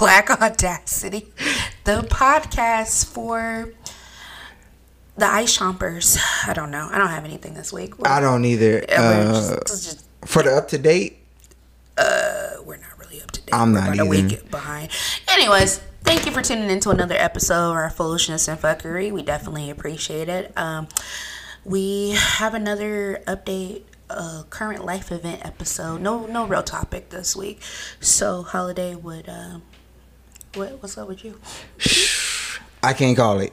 Black Audacity, the podcast for the ice chompers. I don't know. I don't have anything this week. We're, I don't either. Uh, just- just- for the up to date, uh, we're not really up to date. I'm not about a week either. behind. Anyways, thank you for tuning into another episode of our foolishness and fuckery. We definitely appreciate it. Um, we have another update. a current life event episode. No, no real topic this week. So, holiday would. Um, what, what's up with you? I can't call it.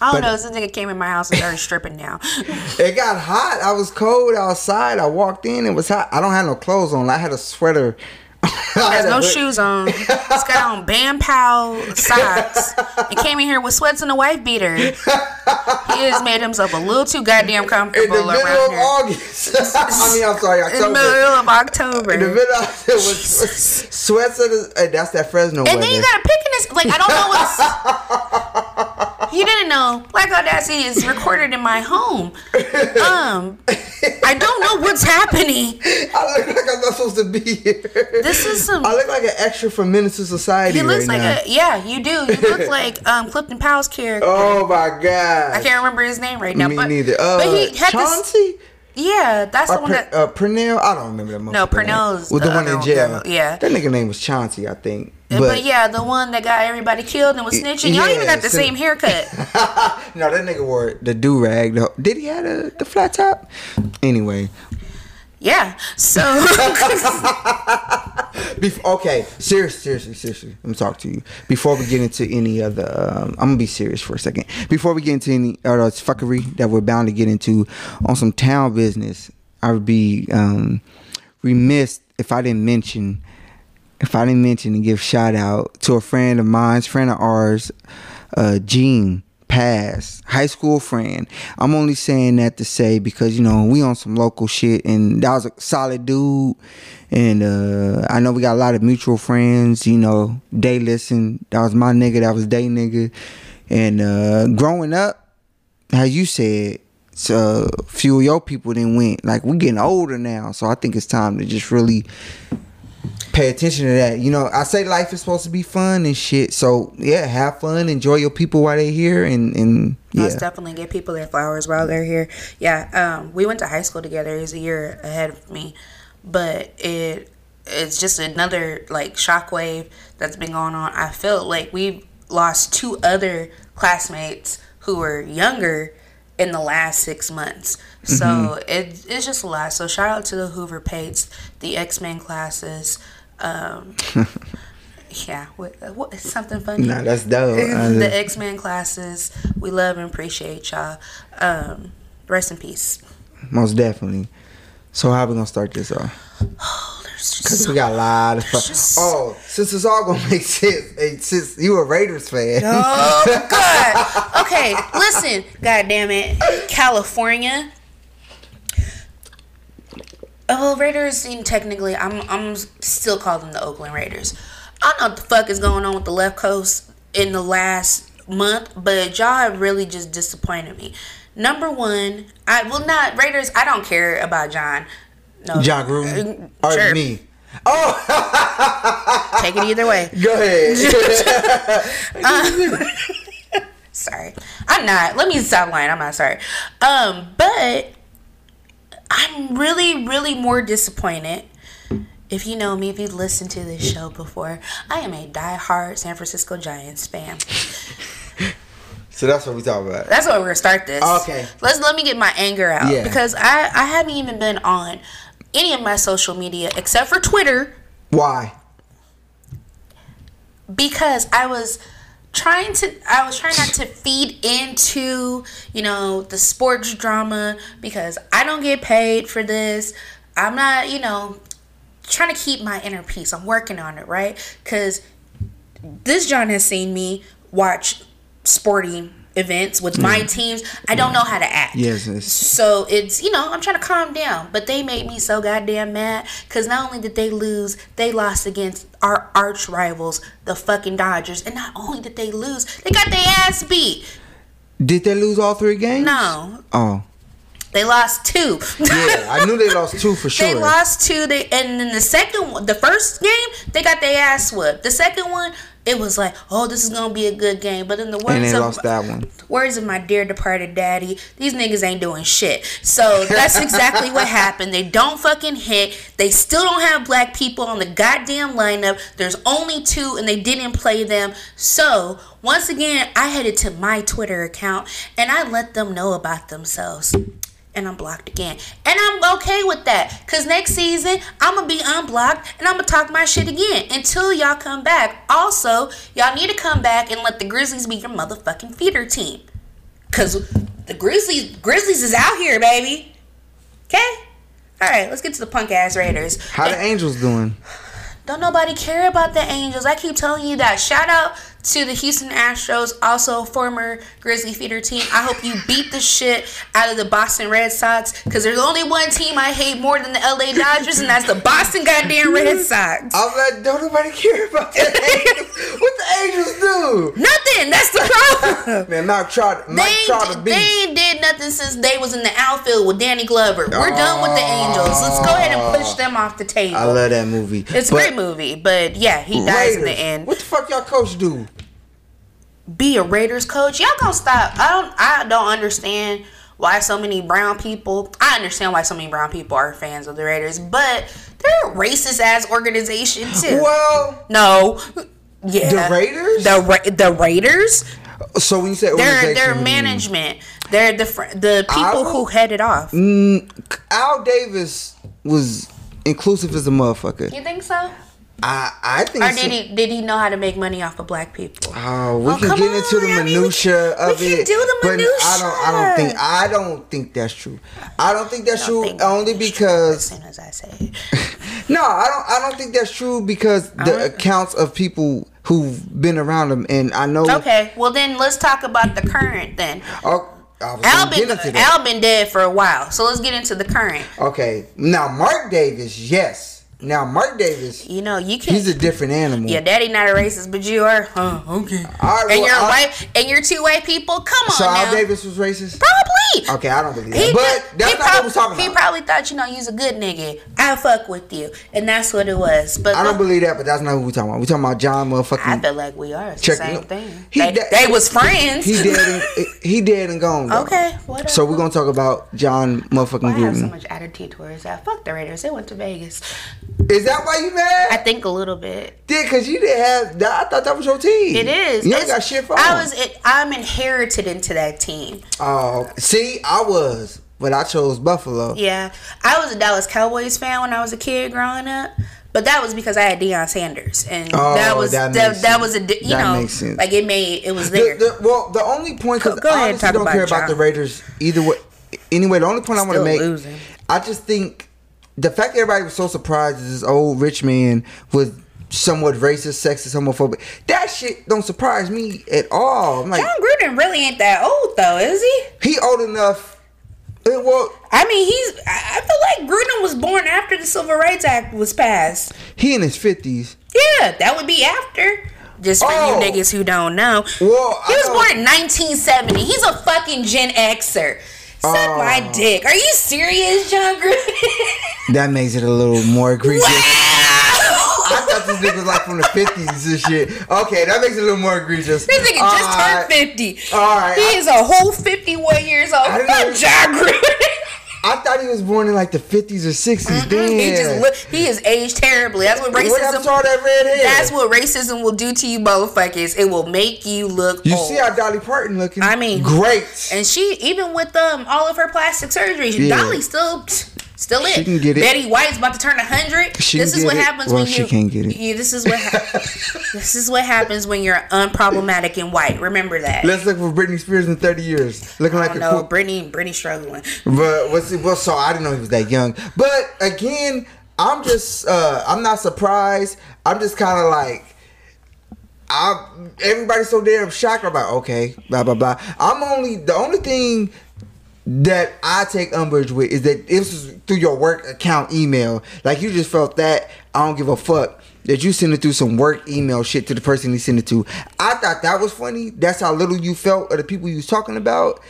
I don't But- know. This nigga came in my house and started stripping now. It got hot. I was cold outside. I walked in. It was hot. I don't have no clothes on. I had a sweater. Has no shoes on. He's got on Bam Pow socks. He came in here with sweats and a wife beater. He has made himself a little too goddamn comfortable In the middle around of here. August. I mean, I'm sorry, In the middle of October. In the middle of it was sweats. Hey, that's that Fresno and weather. then you got a pick in his like I don't know what's You didn't know Black Audacity is recorded in my home. Um I don't know what's happening. I look like I'm not supposed to be here. This is some I look like an extra from to Society he looks right like now. a yeah, you do. You look like um Clifton Powell's character. oh my god! I can't remember his name right now. Me but, neither. Uh, but he had this. Chauncey Yeah, that's the one per, that. uh, Pernell. I don't remember that. Much. No, name. Pernell's was the the one in jail. one, yeah. that nigga name was Chauncey, I think. But, But, yeah, the one that got everybody killed and was snitching. Y'all even got the so- same haircut. no, that nigga wore the do rag. Did he have the, the flat top? Anyway, Yeah. So Bef- okay, Seriously, seriously, seriously. Let me talk to you before we get into any other. Um, I'm gonna be serious for a second. Before we get into any other fuckery that we're bound to get into on some town business, I would be um, remiss if I didn't mention, if I didn't mention and give shout out to a friend of mine's, friend of ours, uh, Gene Pass, high school friend. I'm only saying that to say because you know we on some local shit, and that was a solid dude. And uh, I know we got a lot of mutual friends. You know, they listen. That was my nigga. That was they nigga. And uh, growing up, how you said, so few of your people didn't went. Like we getting older now, so I think it's time to just really pay attention to that. You know, I say life is supposed to be fun and shit. So yeah, have fun, enjoy your people while they're here, and and yeah. let's definitely get people their flowers while they're here. Yeah. Um, we went to high school together. He's a year ahead of me, but it it's just another like shockwave that's been going on. I feel like we've lost two other classmates who were younger in the last six months. So Mm-hmm. it, it's just a lot. So shout out to the Hoover Pates, the X Men classes. Um, yeah, what, what something funny? Nah, that's dope. The X Men classes. We love and appreciate y'all. Um, rest in peace. most definitely. So how are we gonna start this off? Oh, Cause so we got a lot of fun. Oh, since it's all gonna make sense, hey, since you a Raiders fan, Oh God. Okay, listen. God damn it, California. Oh, Raiders. And technically, I'm I'm still calling them the Oakland Raiders. I don't know what the fuck is going on with the left coast in the last month, but y'all have really just disappointed me. Number one, I will not Raiders. I don't care about John. No, Jon Gruden Uh, or sure. me. Oh, Take it either way. go ahead. sorry. I'm not. Let me stop lying. I'm not sorry. Um, but I'm really, really more disappointed. If you know me, if you've listened to this show before, I am a die-hard San Francisco Giants fan. so that's what we talk about. That's why we're gonna start this. Okay. Let's let me get my anger out Yeah. because I I haven't even been on any of my social media except for Twitter Why? because I was trying to I was trying not to feed into, you know, the sports drama because I don't get paid for this. I'm not, you know, trying to keep my inner peace. I'm working on it, right? Cuz this John has seen me watch sporting events with my teams. I don't know how to act. Yes, it's- So it's you know I'm trying to calm down, but they made me so goddamn mad because not only did they lose, they lost against our arch rivals, the fucking Dodgers, and not only did they lose, they got their ass beat. Did they lose all three games? No, Oh, They lost two. Yeah, I knew they lost two for sure. They lost two. They and then the second one, the first game, they got their ass whooped. The second one, it was like, oh, this is gonna be a good game. But in the words of one. words of my dear departed daddy, these niggas ain't doing shit. So that's exactly what happened. They don't fucking hit. They still don't have black people on the goddamn lineup. There's only two, and they didn't play them. So once again, I headed to my Twitter account and I let them know about themselves and I'm blocked again. And I'm okay with that. Cause next season I'm gonna be unblocked and I'm gonna talk my shit again until y'all come back. Also, y'all need to come back and let the Grizzlies be your motherfucking feeder team. Cause the Grizzlies Grizzlies is out here, baby. Okay? Alright, let's get to the punk ass Raiders. How the Angels doing? Don't nobody care about the Angels. I keep telling you that. Shout out to the Houston Astros, also former Grizzly feeder team. I hope you beat the shit out of the Boston Red Sox because there's only one team I hate more than the LA Dodgers, and that's the Boston goddamn Red Sox. I'm like, don't nobody care about the Angels. what the Angels do? Nothing. That's the problem. Man, Mike Trout, Mike They, Trout a they ain't did nothing since they was in the outfield with Danny Glover. We're done with the Angels. Let's go ahead and push them off the table. I love that movie. it's a great movie, but yeah, he dies in the end. What the fuck y'all coach do? Be a Raiders coach. Y'all gonna stop. I don't I don't understand why so many brown people I understand why so many brown people are fans of the Raiders, but they're a racist ass organization too. Well, No. Yeah. The Raiders? The Ra- the Raiders? so when you say They're they're what do you mean? management. They're the fr- the people I- who head it off. Mm, Al Davis was inclusive as a motherfucker. You think so? I I think. Or so. did he did he know how to make money off of black people? Oh, we Oh, can get into on, the I mean, we minutia can- we of can it, do the but I don't. I don't think. I don't think that's true. I don't think that's true don't think only true because as soon as I say no, I don't. I don't think that's true because the accounts of people who've been around him, and I know. Okay, well then let's talk about the current then. Oh, Al been, into. Al been dead for a while, so let's get into the current. Okay, now Mark Davis, yes. Now Mark Davis, You know, you can't. he's a different animal. your daddy not a racist, but you are. Huh, okay. All right, and well, you're I- white, and you're two white people. Come on So now. Al Davis was racist. Probably. Okay, I don't believe that. He but did- that's he not what prob- we're talking about. He probably thought, you know, you's a good nigga. I fuck with you, and that's what it was. But I don't the- believe that, but that's not what we're talking about. We're talking about Jon motherfucking. I feel like we are. It's Check- the same thing. He they, de- they was friends. He dead and he dead and gone. Though. Okay, whatever. So we're gonna talk about Jon motherfucking Why I have so Gruden. much attitude towards that? Fuck the Raiders. They went to Vegas. Is that why you mad? I think a little bit. Yeah, cause you didn't have. That, I thought that was your team. It is. You ain't got shit for I was. It, I'm inherited into that team. Oh, see, I was, but I chose Buffalo. Yeah, I was a Dallas Cowboys fan when I was a kid growing up, but that was because I had Deion Sanders, and Oh, that was that that, that, was a you That know makes sense. like it made it was there. the, well, the only point, because I honestly don't about care about the Raiders either way. Anyway, the only point I want to make, losing. I just think the fact that everybody was so surprised that this old rich man was somewhat racist, sexist, homophobic. That shit don't surprise me at all. I'm like, Jon Gruden really ain't that old though, is he? he old enough. Well, I mean, he's. I I feel like Gruden was born after the Civil Rights Act was passed. he in his fifties. Yeah, that would be after. Just for Oh. you niggas who don't know, Well, he was born in 1970. He's a fucking Gen Xer. Suck Oh. my dick. Are you serious, Jon Gruden? That makes it a little more egregious. wow. I thought this nigga was like from the fifties and shit. Okay, that makes it a little more egregious. This nigga just Alright. turned 50. Alright, He I- is a whole 51 years old. Fuck Jon Gruden. I thought he was born in like the fifties or 60s Damn. he just look, he is aged terribly. That's what What racism. all that red hair? That's what racism will do to you, motherfuckers. It will make you look You old. see how Dolly Parton looking? I mean- great. and she, even with um all of her plastic surgeries, Yeah. Dolly still. Still it. She can get it. Betty White's about to turn hundred. This is what it. happens Well, when she you. can't get it. Yeah, this is what. Ha- this is what happens when you're unproblematic and white. Remember that. Let's look for Britney Spears in thirty years, looking like a know. cool. Brittany, Brittany struggling. But what's it? Well, so I didn't know he was that young. But again, I'm just uh I'm not surprised. I'm just kind of like. I everybody's so damn shocked about okay blah blah blah. I'm only the only thing that I take umbrage with is that this is through your work account email. Like you just felt that I don't give a fuck that you send it through some work email shit to the person you send it to. I thought that was funny. That's how little you felt of the people you was talking about.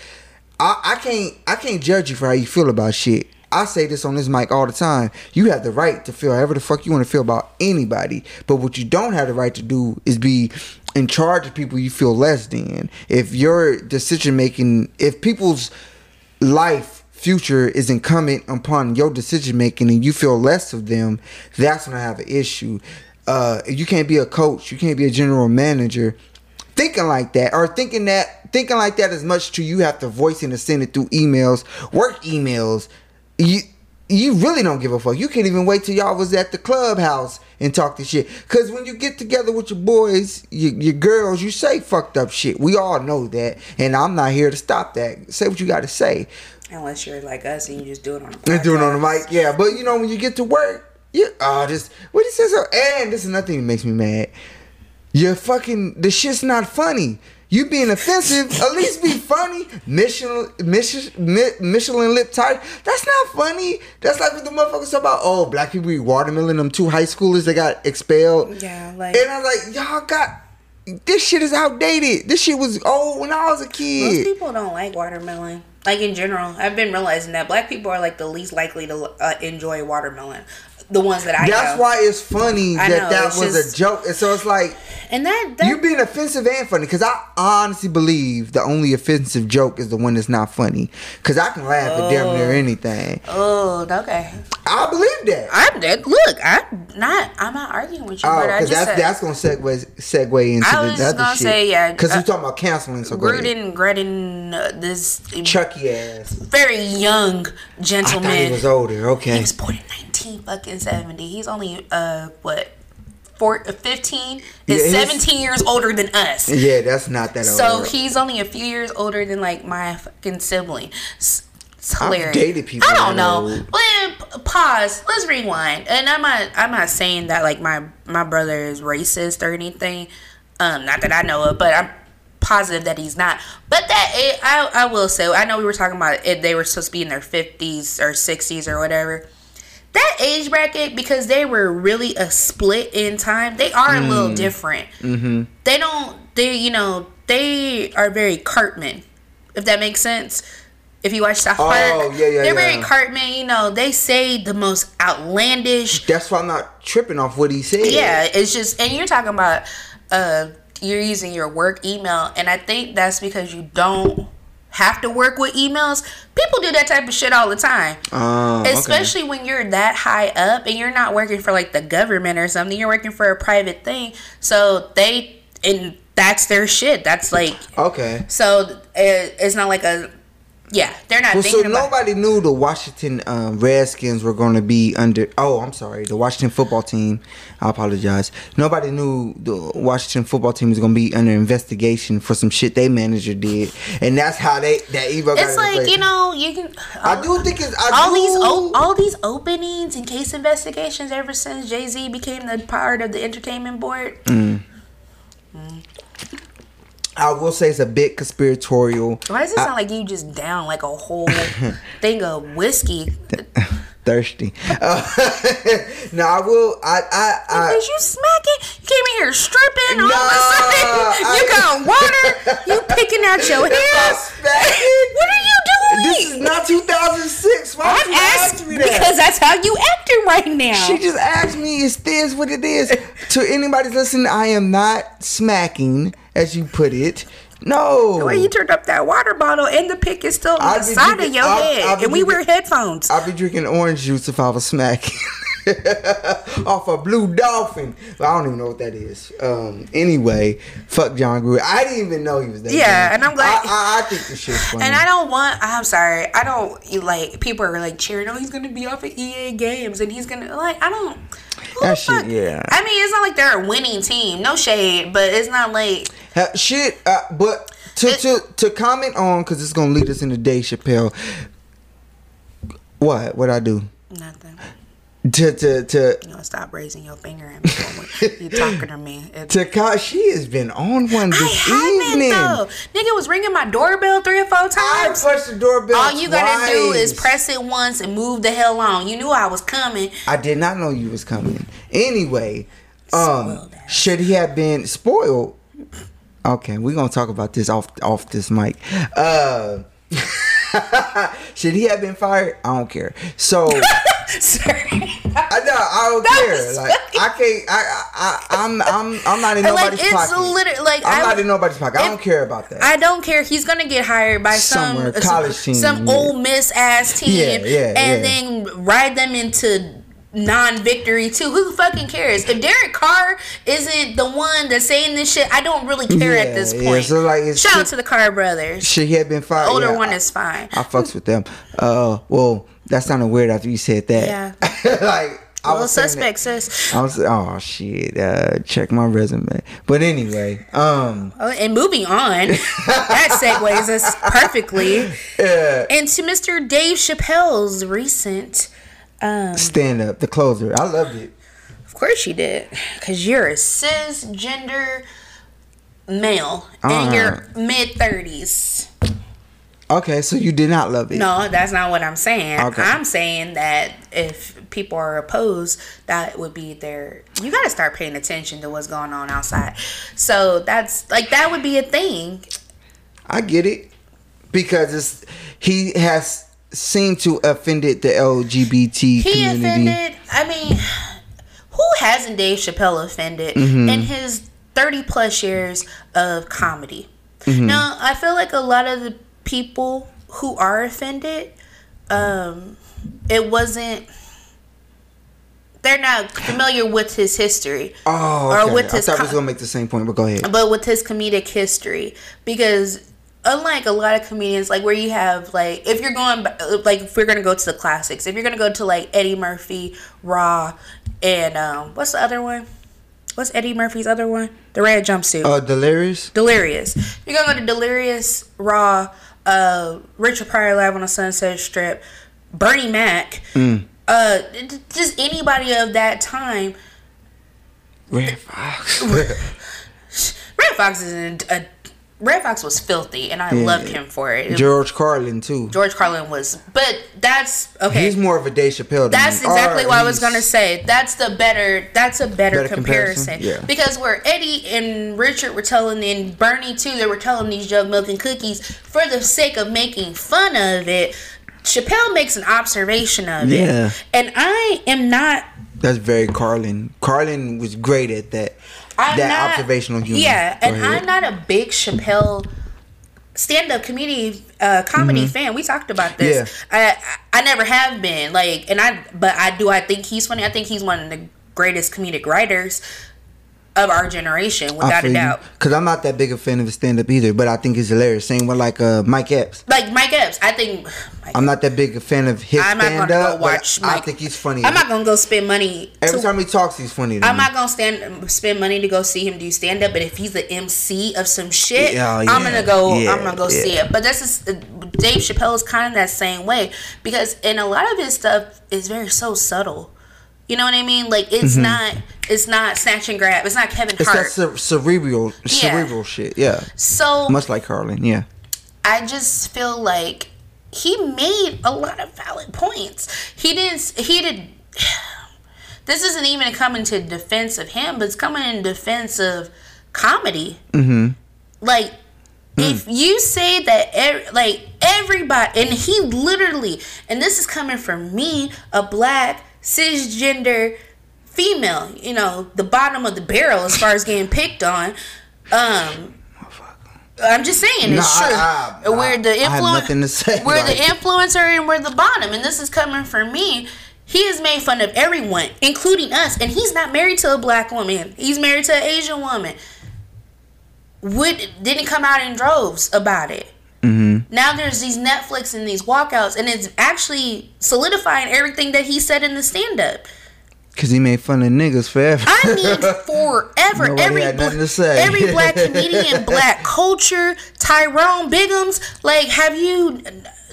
I, I can't I can't judge you for how you feel about shit. I say this on this mic all the time. You have the right to feel however the fuck you want to feel about anybody. But what you don't have the right to do is be in charge of people you feel less than. If your decision making, if people's life future is incumbent upon your decision making and you feel less of them, that's when I have an issue. Uh, you can't be a coach, you can't be a general manager thinking like that or thinking that thinking like that as much to you have to voice and send it through emails, work emails. You you really don't give a fuck. You can't even wait till y'all was at the clubhouse and talk this shit. Cause when you get together with your boys, your, your girls, you say fucked up shit. We all know that, and I'm not here to stop that. Say what you got to say. Unless you're like us and you just do it on the podcast. And do it on the mic, yeah. But you know when you get to work, you ah, oh this what he says. And this is nothing that makes me mad. You're fucking the shit's not funny. You being offensive, at least be funny. Michelin, Michelin, Michelin lip tight. That's not funny. That's like what the motherfuckers talk about. Oh, black people eat watermelon. Them two high schoolers that got expelled. Yeah, like. And I was like, y'all got this shit is outdated. This shit was old when I was a Most kid. people don't like watermelon. Like in general, I've been realizing that black people are like the least likely to uh, enjoy watermelon. The ones that I That's know. why it's funny that know, that was just- a joke. And so it's like and that, that you being offensive and funny because I honestly believe the only offensive joke is the one that's not funny because I can laugh at damn near anything. oh okay. I believe that. I'm. Look, I'm not. I'm not arguing with you, Oh, but I because just that's said that's gonna segue segue into I the was other gonna shit. say, yeah, because uh, we're talking about canceling. So. Gruden, Gruden, uh, this Chucky ass. very young gentleman. he was older. He Okay. was born in 19 fucking 70. He's only uh what, four, uh, 15? Is he's- 17 years older than us. Yeah, that's not that old. So he's only a few years older than like my fucking sibling. It's, it's I've dated people I don't know. old. Well, pause. Let's rewind. And I'm not. I'm not saying that like my my brother is racist or anything. Um, not that I know of, but I'm positive that he's not. But that it, I I will say. I know we were talking about it. They were supposed to be in their 50s or 60s or whatever. That age bracket because they were really a split in time. They are a Mm. little different. Mm-hmm. They don't. They you know they are very Cartman, if that makes sense. If you watch South Park, Oh, yeah, yeah, they're very. Cartman. You know, they say the most outlandish. That's why I'm not tripping off what he said. Yeah, it's just, and you're talking about, uh, you're using your work email, and I think that's because you don't have to work with emails. People do that type of shit all the time. Oh, okay. Especially when you're that high up and you're not working for like the government or something, you're working for a private thing. So they, and that's their shit. That's like, Okay. so it, it's not like a, yeah, they're not Well, so about. nobody knew the Washington um, Redskins were going to be under. Oh, I'm sorry, the Washington football team. I apologize. Nobody knew the Washington football team was going to be under investigation for some shit they manager did, and that's how they that got It's like you know you can. I do think it's I all do, these o- all these openings and case investigations ever since Jay Z became the part of the entertainment board. Mm. I will say it's a bit conspiratorial. Why does it sound like you just down like a whole thing of whiskey? Thirsty. Uh, no, I will. I I I. You smacking? You came in here stripping. All of a sudden, you I- got water. You picking out your hair. smacking. What are you doing? This is not 2006. Why I'm you ask me that? because that's how you acting right now. She just asked me, "Is this what it is?" to anybody listening, I am not smacking, as you put it. No. The way you turned up that water bottle and the pick is still on I'll the side of your I'll- head, I'll and we wear headphones. I'll be drinking orange juice if I was smacking. Off a blue dolphin. Well, I don't even know what that is. Um. Anyway, fuck Jon Gruden. I didn't even know he was that. Yeah, and I'm glad- I, I, I think this shit's funny. And I don't want. I'm sorry. I don't you like. People are like cheering. Oh, he's gonna be off of EA games, and he's gonna like. I don't. That the shit, yeah. I mean, it's not like they're a winning team. No shade, but it's not like. Shit, uh, but to, It- to to comment on because it's gonna lead us into Dave Chappelle. What? What I do? Nothing. To to to You know, stop raising your finger at me when you talking to me. It's, she has been on one I this haven't evening. though. Nigga was ringing my doorbell three or four times. I pushed the doorbell. All you gotta do is press it once and move the hell on. You knew I was coming. I did not know you was coming. Anyway, um, should he have been spoiled? Okay, we're gonna talk about this off off this mic. Uh, Should he have been fired? I don't care. So Sorry. I I don't That care. Like funny. I can't. I, I I'm I'm I'm not in nobody's like it's pocket. literally like I'm I, not in nobody's pocket. I don't care about that. I don't care. He's gonna get hired by some Somewhere, some, college team, some yeah. old miss ass team, Yeah, yeah, and then ride them into non-victory too. Who fucking cares? If Derek Carr isn't the one that's saying this shit, I don't really care Yeah, at this yeah, point. so, like, it's Shout out to the Carr brothers. Should he have been fired? Older Yeah, one I- is fine. I fucks with them. Uh, well, that sounded weird after you said that. Yeah. like I Little was suspect, sis. I was oh shit. Uh, check my resume. But anyway, um, Oh, and moving on, that segues us perfectly uh, into Mr. Dave Chappelle's recent. Um, stand up, the closer. I loved it. Of course you did, because you're a cisgender male in Uh-huh. your mid thirties. Okay, so you did not love it. No, that's not what I'm saying. Okay. I'm saying that if people are opposed, that would be their. You got to start paying attention to what's going on outside. So that's like that would be a thing. I get it because it's he has seemed to offended the LGBT He community. offended. I mean, who hasn't Dave Chappelle offended Mm-hmm. in his 30 plus years of comedy? Mm-hmm. Now, I feel like a lot of the people who are offended, um, it wasn't. They're not familiar with his history. Oh, Or okay. with I his thought co- we was gonna make the same point, but go ahead. but with his comedic history because unlike a lot of comedians like where you have like if you're going like if we're gonna go to the classics if you're gonna go to like eddie murphy raw and um what's the other one what's eddie murphy's other one the red jumpsuit Uh, delirious. delirious you're gonna go to delirious raw uh richard pryor live on the sunset strip bernie mac uh just anybody of that time Redd Foxx. Redd Foxx isn't a Redd Foxx was filthy, and I Yeah. loved him for it. George Carlin too. George Carlin was, but that's okay. He's more of a Dave Chappelle. That's me. exactly Or what I was gonna say. That's the better. That's a better, Better comparison. comparison? Yeah. Because where Eddie and Richard were telling, and Bernie too, they were telling these jug milk and cookies for the sake of making fun of it. Chappelle makes an observation of Yeah. it, and I am not That's very Carlin. Carlin was great at that. I'm that not, observational humor. Yeah, and. I'm not a big Chappelle stand-up comedy uh, comedy fan. We talked about this. I, I I never have been like, and I but I do. I think he's funny. I think he's one of the greatest comedic writers of our generation, without a doubt. Because I'm not that big a fan of his stand up either, but I think he's hilarious. Same with like uh, Mike Epps. Like Mike Epps, I think. Mike I'm not that big a fan of his I'm not stand gonna up. go watch. but I think he's funny. I'm not gonna go spend money. Every to- time he talks, he's funny. I'm me. not gonna stand spend money to go see him do stand up, but if he's the MC of some shit, Yeah, I'm gonna go. yeah, I'm gonna go see it. But this is Dave Chappelle is kind of that same way because in a lot of his stuff is very so subtle. You know what I mean? Like it's not it's not snatch and grab. It's not Kevin Mm-hmm. It's Hart. that cer- cerebral, Yeah. cerebral shit. Yeah, so much like Carlin. Yeah, I just feel like he made a lot of valid points. He didn't. He did. This isn't even coming to defense of him, but it's coming in defense of comedy. Mm-hmm. Like, if you say that, like everybody, and he literally, and this is coming from me, a black cisgender female. You know, the bottom of the barrel as far as getting picked on. Um, I'm just saying it's No, true. I- I- we're the I have nothing to say, We're the influencer and we're the bottom. And this is coming from me. He has made fun of everyone, including us. And he's not married to a black woman. He's married to an Asian woman. Would didn't come out in droves about it. Mm-hmm. Now there's these Netflix and these walkouts, and it's actually solidifying everything that he said in the stand up. because he made fun of niggas forever. I mean, forever. Every had nothing to say. every black comedian, black culture, Tyrone Biggums. Like, have you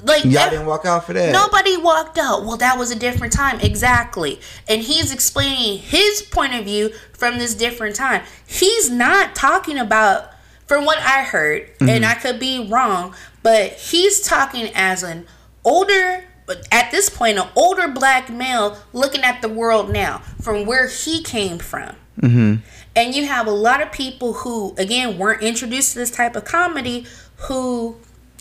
like Y'all ev- didn't walk out for that. Nobody walked out. Well, that was a different time. Exactly. And he's explaining his point of view from this different time. He's not talking about, from what I heard, and I could be wrong, but he's talking as an older, but at this point, an older black male looking at the world now from where he came from. Mm-hmm. And you have a lot of people who, again, weren't introduced to this type of comedy who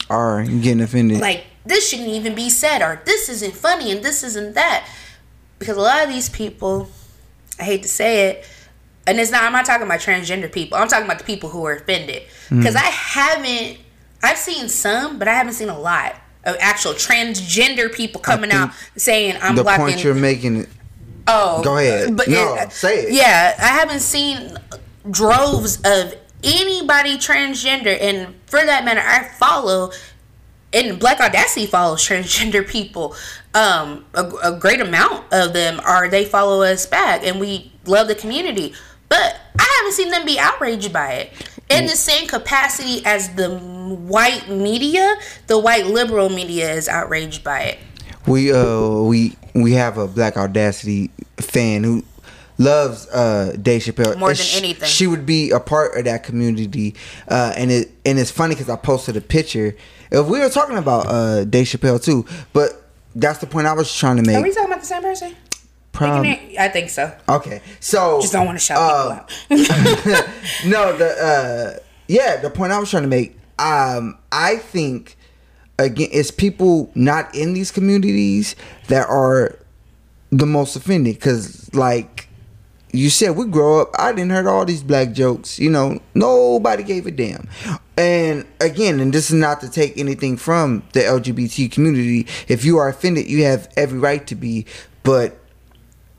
Are getting offended? like this shouldn't even be said or this isn't funny and this isn't that. Because a lot of these people i hate to say it and it's not i'm not talking about transgender people. I'm talking about the people who are offended. Mm. Because i haven't i've seen some but i haven't seen a lot of actual transgender people coming out saying i'm the blocking point you're making. Oh, Go ahead. But No, it- say it. Yeah, I haven't seen droves of anybody transgender, and for that matter, I follow. And Black Audacity follows transgender people. Um, a, a great amount of them are they follow us back, and we love the community. But I haven't seen them be outraged by it in the same capacity as the white media. The white liberal media is outraged by it. We uh we we have a Black Audacity fan who loves uh Dave Chappelle More And than sh- anything. She would be a part of that community, uh, and it and it's funny because I posted a picture. If we were talking about uh Dave Chappelle too, but that's the point I was trying to make. Are we talking about the same person? Prob- I think so. okay, so Just don't want to shout uh, people out. no, the uh yeah, the point I was trying to make, um, I think again it's people not in these communities that are the most offended because like you said we grow up i didn't heard all these black jokes you know nobody gave a damn and again and this is not to take anything from the lgbt community if you are offended you have every right to be but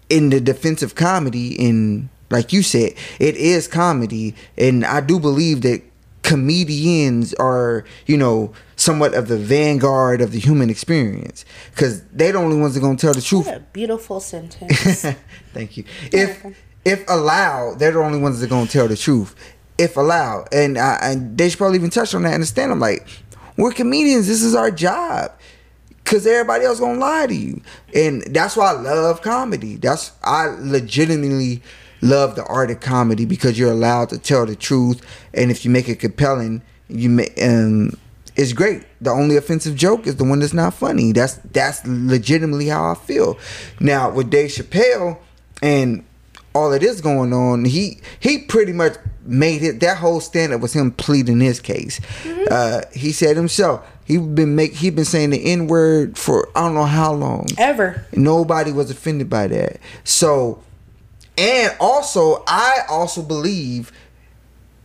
in the defensive comedy in like you said it is comedy. And i do believe that comedians are you know somewhat of the vanguard of the human experience. Because they're the only ones that are gonna tell the truth. What a beautiful sentence. thank you. If if allowed they're the only ones that are gonna tell the truth. If allowed. And I, and they should probably even touch on that and understand. I'm like we're comedians. This is our job Cause everybody else gonna lie to you, and that's why I love comedy. That's I legitimately love the art of comedy because you're allowed to tell the truth, and if you make it compelling, you make um, it's great. The only offensive joke is the one that's not funny. That's that's legitimately how I feel. Now with Dave Chappelle and all of this going on, he he pretty much made it. That whole stand up was him pleading his case. Uh, he said himself he been make he been saying the n word for I don't know how long. Ever. Nobody was offended by that. So, and also I also believe,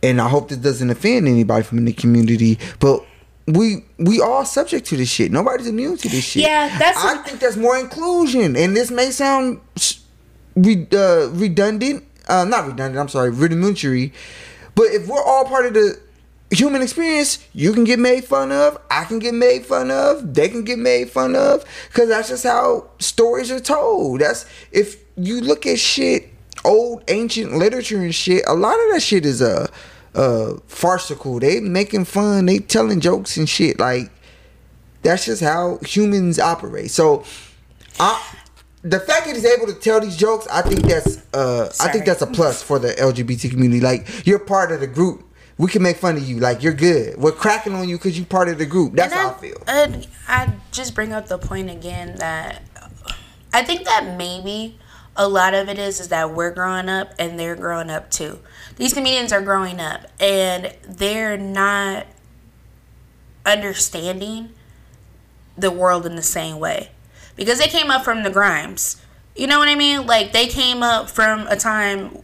and I hope this doesn't offend anybody from the community, but. We we all subject to this shit. Nobody's immune to this shit. Yeah, that's- I think that's more inclusion, and this may sound re, uh, redundant, uh, not redundant. I'm sorry, rudimentary. But if we're all part of the human experience, you can get made fun of. I can get made fun of. They can get made fun of because that's just how stories are told. That's if you look at shit, old ancient literature and shit. A lot of that shit is uh, uh, farcical. They making fun. They telling jokes and shit like that's just how humans operate. So, I, the fact that he's able to tell these jokes, I think that's uh, I think that's a plus for the LGBT community. Like you're part of the group. We can make fun of you. Like you're good. We're cracking on you because you part of the group. That's And how I I- feel. And I just bring up the point again that I think that maybe a lot of it is is that we're growing up and they're growing up too. These comedians are growing up and they're not understanding the world in the same way because they came up from the grimes. You know what I mean? Like they came up from a time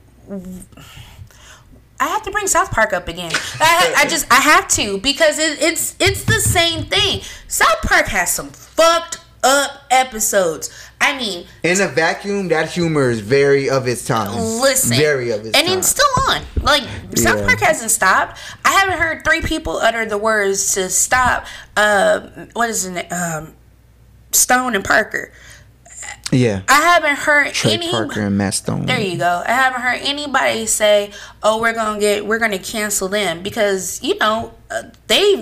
I have to bring South Park up again. I, I just I have to because it, it's it's the same thing. South Park has some fucked up episodes. I mean, In a vacuum, that humor is very of its time. listen, very of its time. and time. it's still on. Like South Yeah. Park hasn't stopped. I haven't heard three people utter the words to stop. Uh, what is it? Um, Stone and Parker. Yeah. I haven't heard Trey any. Parker and Matt Stone. There you go. I haven't heard anybody say, "Oh, we're gonna get, we're gonna cancel them," because you know uh, they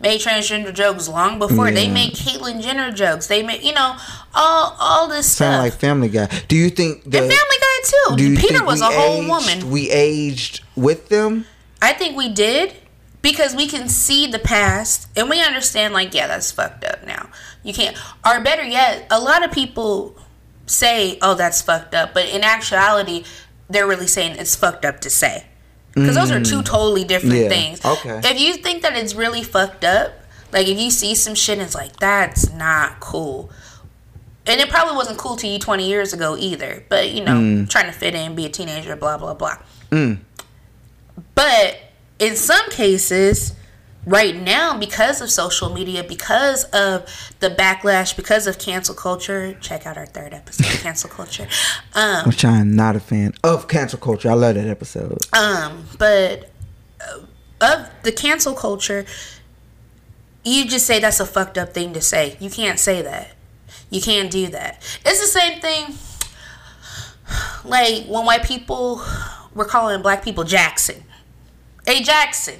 made transgender jokes long before. They made Caitlyn Jenner jokes. They made, you know, all all this Sound stuff. like Family Guy. Do you think the and Family Guy too. do you Peter was a whole aged- woman. We aged with them. I think we did because we can see the past and we understand like yeah that's fucked up now you can't or better yet a lot of people say oh that's fucked up but in actuality they're really saying it's fucked up to say because those are two totally different Mm. Yeah, things okay. if you think that it's really fucked up Like if you see some shit, and it's like that's not cool. And it probably wasn't cool to you 20 years ago either. But you know, trying to fit in, be a teenager, blah blah blah. But in some cases, right now, because of social media, because of the backlash, because of cancel culture, check out our third episode, cancel culture. Um, Which I'm not a fan of cancel culture. I love that episode. um, but uh, of the cancel culture, you just say that's a fucked up thing to say. You can't say that. You can't do that. It's the same thing. Like when white people were calling black people Jackson. Hey Jackson.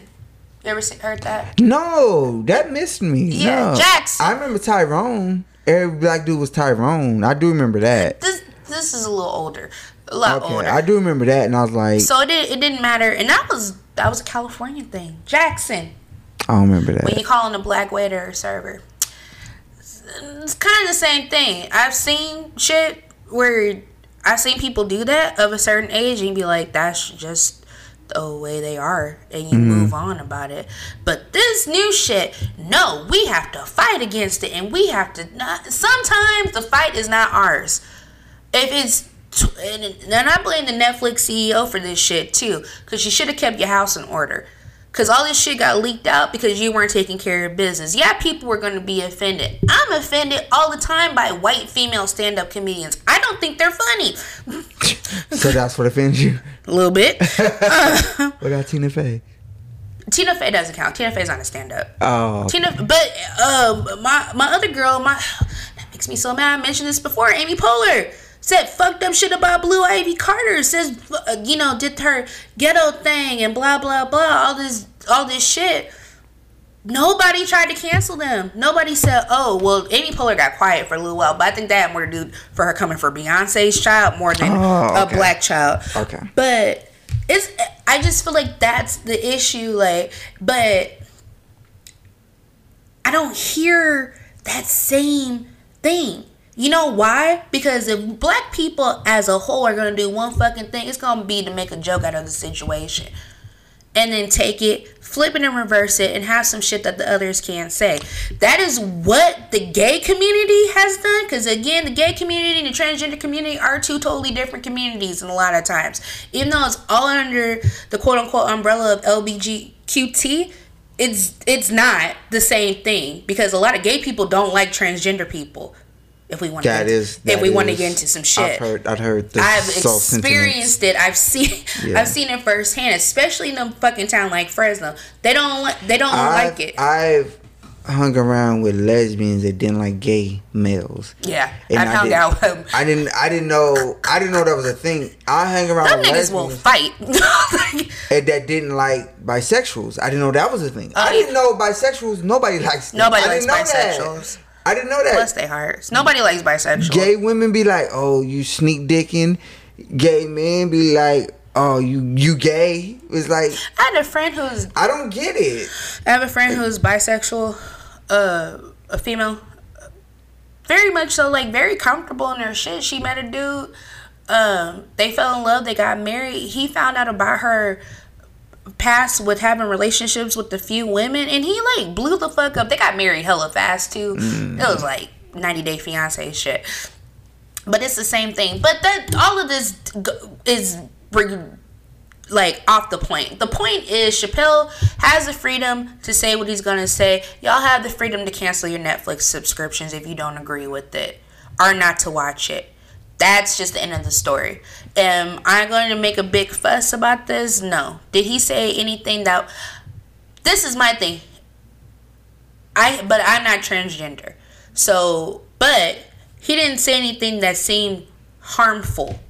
You ever heard that? No, that missed me. Yeah, no. Jackson. I remember Tyrone. Every black dude was Tyrone. I do remember that. This this is a little older. A lot Okay, older. I do remember that, and I was like, so it did, it didn't matter, and that was that was a California thing. Jackson. I don't remember that. when you call in a black waiter or server. It's kind of the same thing. I've seen shit where I've seen people do that of a certain age and be like, that's just the way they are, and you mm-hmm. move on about it. But this new shit, no, we have to fight against it, and we have to not. Sometimes the fight is not ours. If it's and, and I blame the Netflix CEO for this shit too, because you should have kept your house in order. Cause all this shit got leaked out because you weren't taking care of your business. Yeah, people were gonna be offended. I'm offended all the time by white female stand-up comedians. I don't think they're funny. so that's what offends you. A little bit. What about Tina Fey? Tina Fey doesn't count. Tina Fey's not a stand-up. Oh, Tina, but um, my my other girl, my that makes me so mad. I mentioned this before. Amy Poehler said fucked up shit about Blue Ivy Carter. Says uh, you know did her ghetto thing and blah blah blah. All this all this shit. Nobody tried to cancel them. Nobody said, "Oh, well." Amy Poehler got quiet for a little while, but I think that had more to do for her coming for Beyonce's child more than Oh, a black child. Okay. but it's. I just feel like that's the issue. Like, but I don't hear that same thing. You know why? Because if black people as a whole are gonna do one fucking thing, it's gonna be to make a joke out of the situation. And then take it, flip it and reverse it, and have some shit that the others can't say. That is what the gay community has done. Because again, the gay community and the transgender community are two totally different communities, and a lot of times, even though it's all under the quote unquote umbrella of LBGQT, it's it's not the same thing because a lot of gay people don't like transgender people. If we want that to, is. if we want to get into some shit, I've heard. I've heard. I've soul sentiments. experienced it. I've seen Yeah. I've seen it firsthand, especially in a fucking town like Fresno. They don't like they don't I've, like it. I've hung around with lesbians that didn't like gay males. yeah, And I've I hung out with. I didn't. I didn't know. I didn't know that was a thing. I hang around Them with niggas will lesbians fight. and that didn't like bisexuals. I didn't know that was a thing. I Oh, didn't know bisexuals. Nobody likes. them. Nobody I likes know that. I didn't know that. Bless their hearts. Nobody likes bisexual. Gay women be like, "Oh, you sneak dicking." Gay men be like, "Oh, you you gay." It's like I had a friend who's I don't get it. I have a friend who's bisexual, uh, a female. Very much so, like very comfortable in her shit. She met a dude. Um, they fell in love. They got married. He found out about her past with having relationships with a few women, and he like blew the fuck up. They got married hella fast too. It was mm. like ninety day fiance shit. But it's the same thing. But that all of this is like off the point. The point is Chappelle has the freedom to say what he's gonna say. Y'all have the freedom to cancel your Netflix subscriptions if you don't agree with it or not to watch it. That's just the end of the story. Am I going to make a big fuss about this? No. Did he say anything that? This is my thing. I but I'm not transgender, so but he didn't say anything that seemed harmful.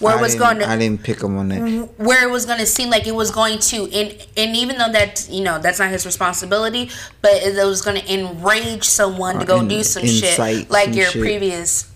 Where I it was going to I didn't pick him on that. Mm-hmm. where it was going to seem like it was going to and and even though that you know that's not his responsibility but it was going to enrage someone to go in- do some shit like some your shit. previous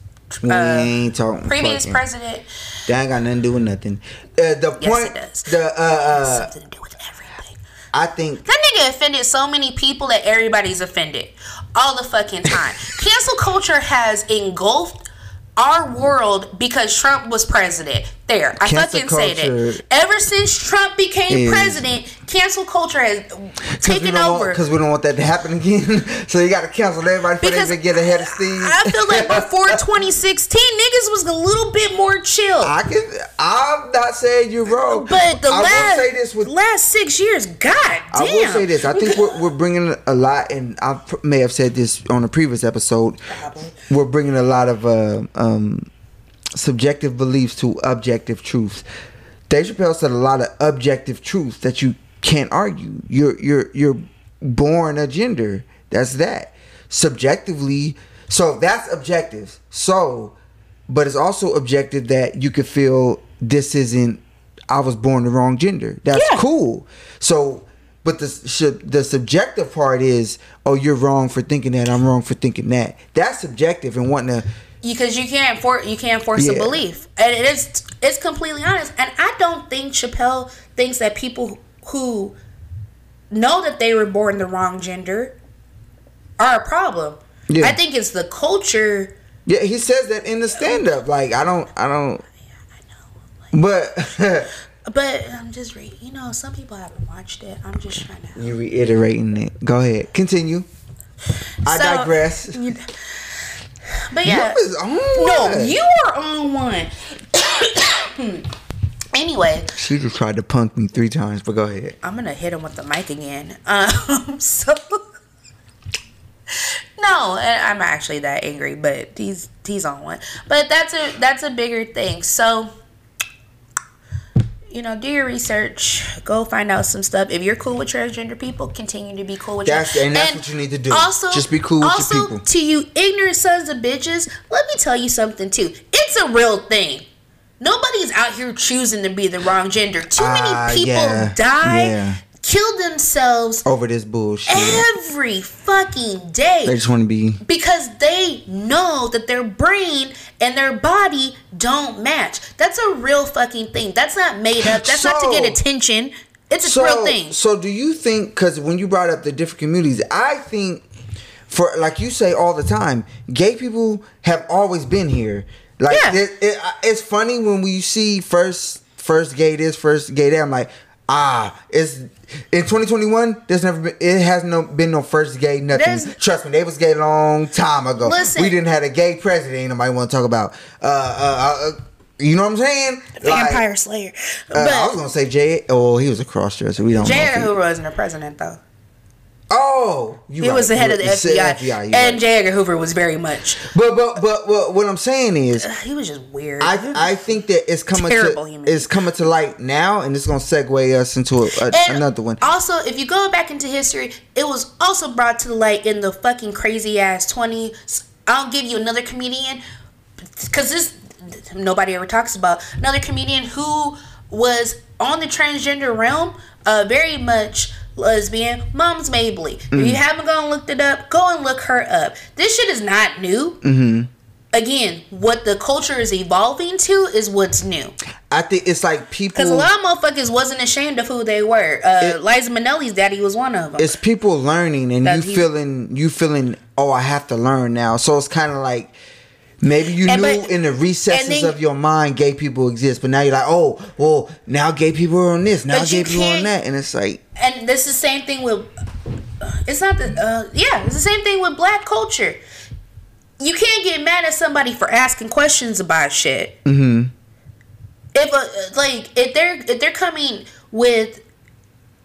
uh, ain't talking. previous fucking- president That ain't got nothing to do with nothing. Uh, the Yes, point. it does. The uh, uh, something to do with everything I think that nigga offended so many people that everybody's offended all the fucking time cancel culture has engulfed our world because Trump was president. There. I Cancel fucking said it. Ever since Trump became is- president, cancel culture has taken over. because we don't want that to happen again. so you got to cancel everybody before Because they even get ahead of Steve. I feel like before 2016, niggas was a little bit more chill. I can. I'm not saying you're wrong. but the I last will say this with. last six years, god damn. I will say this. I think we're, we're bringing a lot, and I may have said this on a previous episode. Probably. We're bringing a lot of uh, um, subjective beliefs to objective truths. Dave Chappelle said a lot of objective truths that you can't argue. You're you're you're born a gender. That's that. Subjectively, so that's objective. So, but it's also objective that you could feel this isn't. I was born the wrong gender. That's Yeah. cool. So, but the the subjective part is, oh, you're wrong for thinking that. I'm wrong for thinking that. That's subjective and wanting to. Because you can't for you can't force a belief, and it is it's completely honest. And I don't think Chappelle thinks that people who know that they were born the wrong gender are a problem. Yeah. I think it's the culture. Yeah, he says that in the stand up. Like I don't, I don't. I know, But But I'm just re- you know some people haven't watched it. I'm just trying to. you reiterating it. Go ahead, continue. I So- digress. But yeah, You was on no, you are on one. anyway, She just tried to punk me three times, but go ahead. I'm gonna hit him with the mic again. Um, so no, I'm actually that angry, but he's he's on one. But that's a that's a bigger thing. So you know, do your research. Go find out some stuff. If you're cool with transgender people, continue to be cool with. That's- your- and that's what you need to do. Also, Just be cool with your people. to you ignorant sons of bitches, let me tell you something too. It's a real thing. Nobody's out here choosing to be the wrong gender. Too Ah, many people yeah, die, yeah. Kill themselves Over this bullshit. every fucking day They just want to be. because they know that their brain and their body don't match. That's a real fucking thing. That's not made up. That's not to get attention. It's a So, real thing. so do you think? Because when you brought up the different communities, I think for like you say all the time, gay people have always been here. Like Yeah. it, it, it's funny when we see first first gay this, first gay that. I'm like, ah, it's in 2021. There's never been. It has no been no first gay nothing. There's- Trust me, they was gay a long time ago. Listen. we didn't have a gay president. Ain't nobody want to talk about. Uh, uh, uh, you know what I'm saying? Like, Vampire Slayer. uh, I was gonna say J. Oh, he was a cross dresser. We don't. J. know if Edgar he- Hoover wasn't a president though. Oh, you He right. was the head of the said FBI, and right. J. Edgar Hoover was very much. but, but but but what I'm saying is, He was just weird. I I think that it's coming Terrible to human it's coming to light now, and it's gonna segue us into a, a, another one. Also, if you go back into history, it was also brought to light in the fucking crazy ass 20s. I'll give you another comedian because this nobody ever talks about another comedian who was on the transgender realm, uh, very much lesbian. Moms Mabley. If Mm. you haven't gone and looked it up, go and look her up. This shit is not new. Mm-hmm. Again, what the culture is evolving to is what's new. I think it's like people. Because a lot of motherfuckers wasn't ashamed of who they were. Uh, Liza Minnelli's daddy was one of them. it's people learning, and you he- feeling you feeling. Oh, I have to learn now. So it's kind of like. Maybe you And knew but- in the recesses then- of your mind gay people exist, but now you're like, oh, well, now gay people are on this, now gay people are on that, and it's like, and this is the same thing with. It's not the. Uh, yeah, it's the same thing with black culture. You can't get mad at somebody for asking questions about shit. mm-hmm. If a, like if they're if they're coming with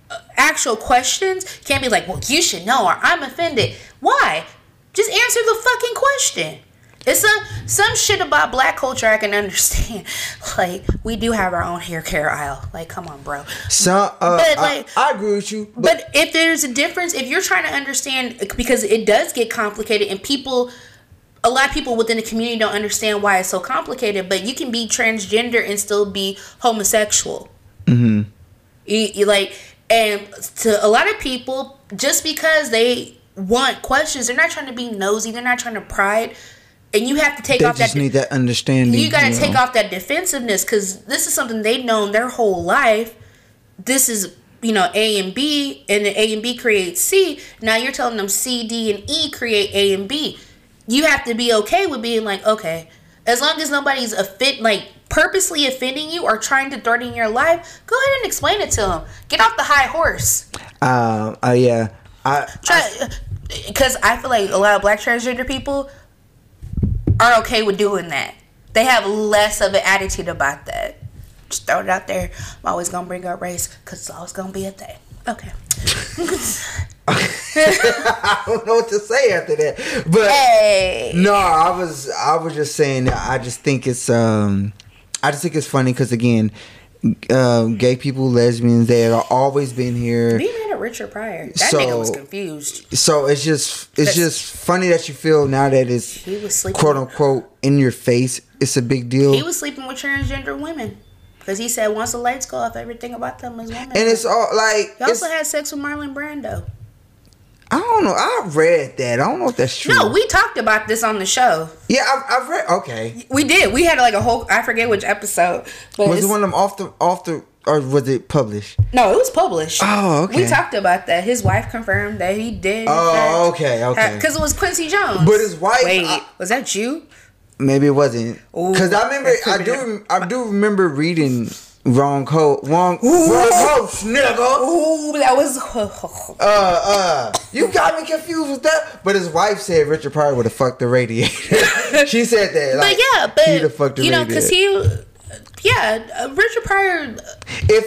uh, actual questions, can't be like, well, you should know, or I'm offended. Why? Just answer the fucking question. It's some some shit about black culture I can understand. Like we do have our own hair care aisle. Like, come on, bro. So, uh, But, I- like- I, agree with you, but, But if there's a difference, if you're trying to understand, because it does get complicated, and people, a lot of people within the community don't understand why it's so complicated. But you can be transgender and still be homosexual. mm-hmm. You, you like, and to a lot of people, just because they want questions, they're not trying to be nosy. They're not trying to pry. And you have to take they off just that. need that understanding. you got to know. take off that defensiveness because this is something they've known their whole life. This is you know A and B, and the A and B create C. Now you're telling them C, D, and E create A and B. You have to be okay with being like, okay, As long as nobody's offend like purposely offending you or trying to threaten your life, go ahead and explain it to them. Get off the high horse. Um. Uh, yeah. I. Try because I feel like a lot of black transgender people are okay with doing that. They have less of an attitude about that. Just throw it out there. I'm always gonna bring up race because it's always gonna be a thing. Okay. I don't know what to say after that. But Hey. no, I was I was just saying that I just think it's um I just think it's funny because again, um, gay people, lesbians, they have always been here. Be Richard Pryor. That So- nigga was confused. So it's just it's That's- just funny that you feel now that it's He was sleeping. quote unquote in your face. It's a big deal. He was sleeping with transgender women because he said once the lights go off, everything about them is women. and it's all like he also had sex with Marlon Brando. I don't know. I read that. I don't know if that's true. No, we talked about this on the show. yeah, I've, I've read. Okay, We did. We had like a whole. I forget which episode, but was it one of them off the off the or was it published? no, it was published. Oh, okay. We talked about that. His wife confirmed that he did. Oh, okay, okay. Because it was Quincy Jones. But his wife- Wait, I- was that you? Maybe it wasn't. Because I remember, I do, I do remember reading wrong code, wrong, wrong host, nigga. Ooh, that was. Uh, uh, you got me confused with that. But his wife said Richard Pryor would have fucked the radiator. she said that. Like, but yeah, he'd have fucked but the you know, because he, yeah, uh, Richard Pryor. if,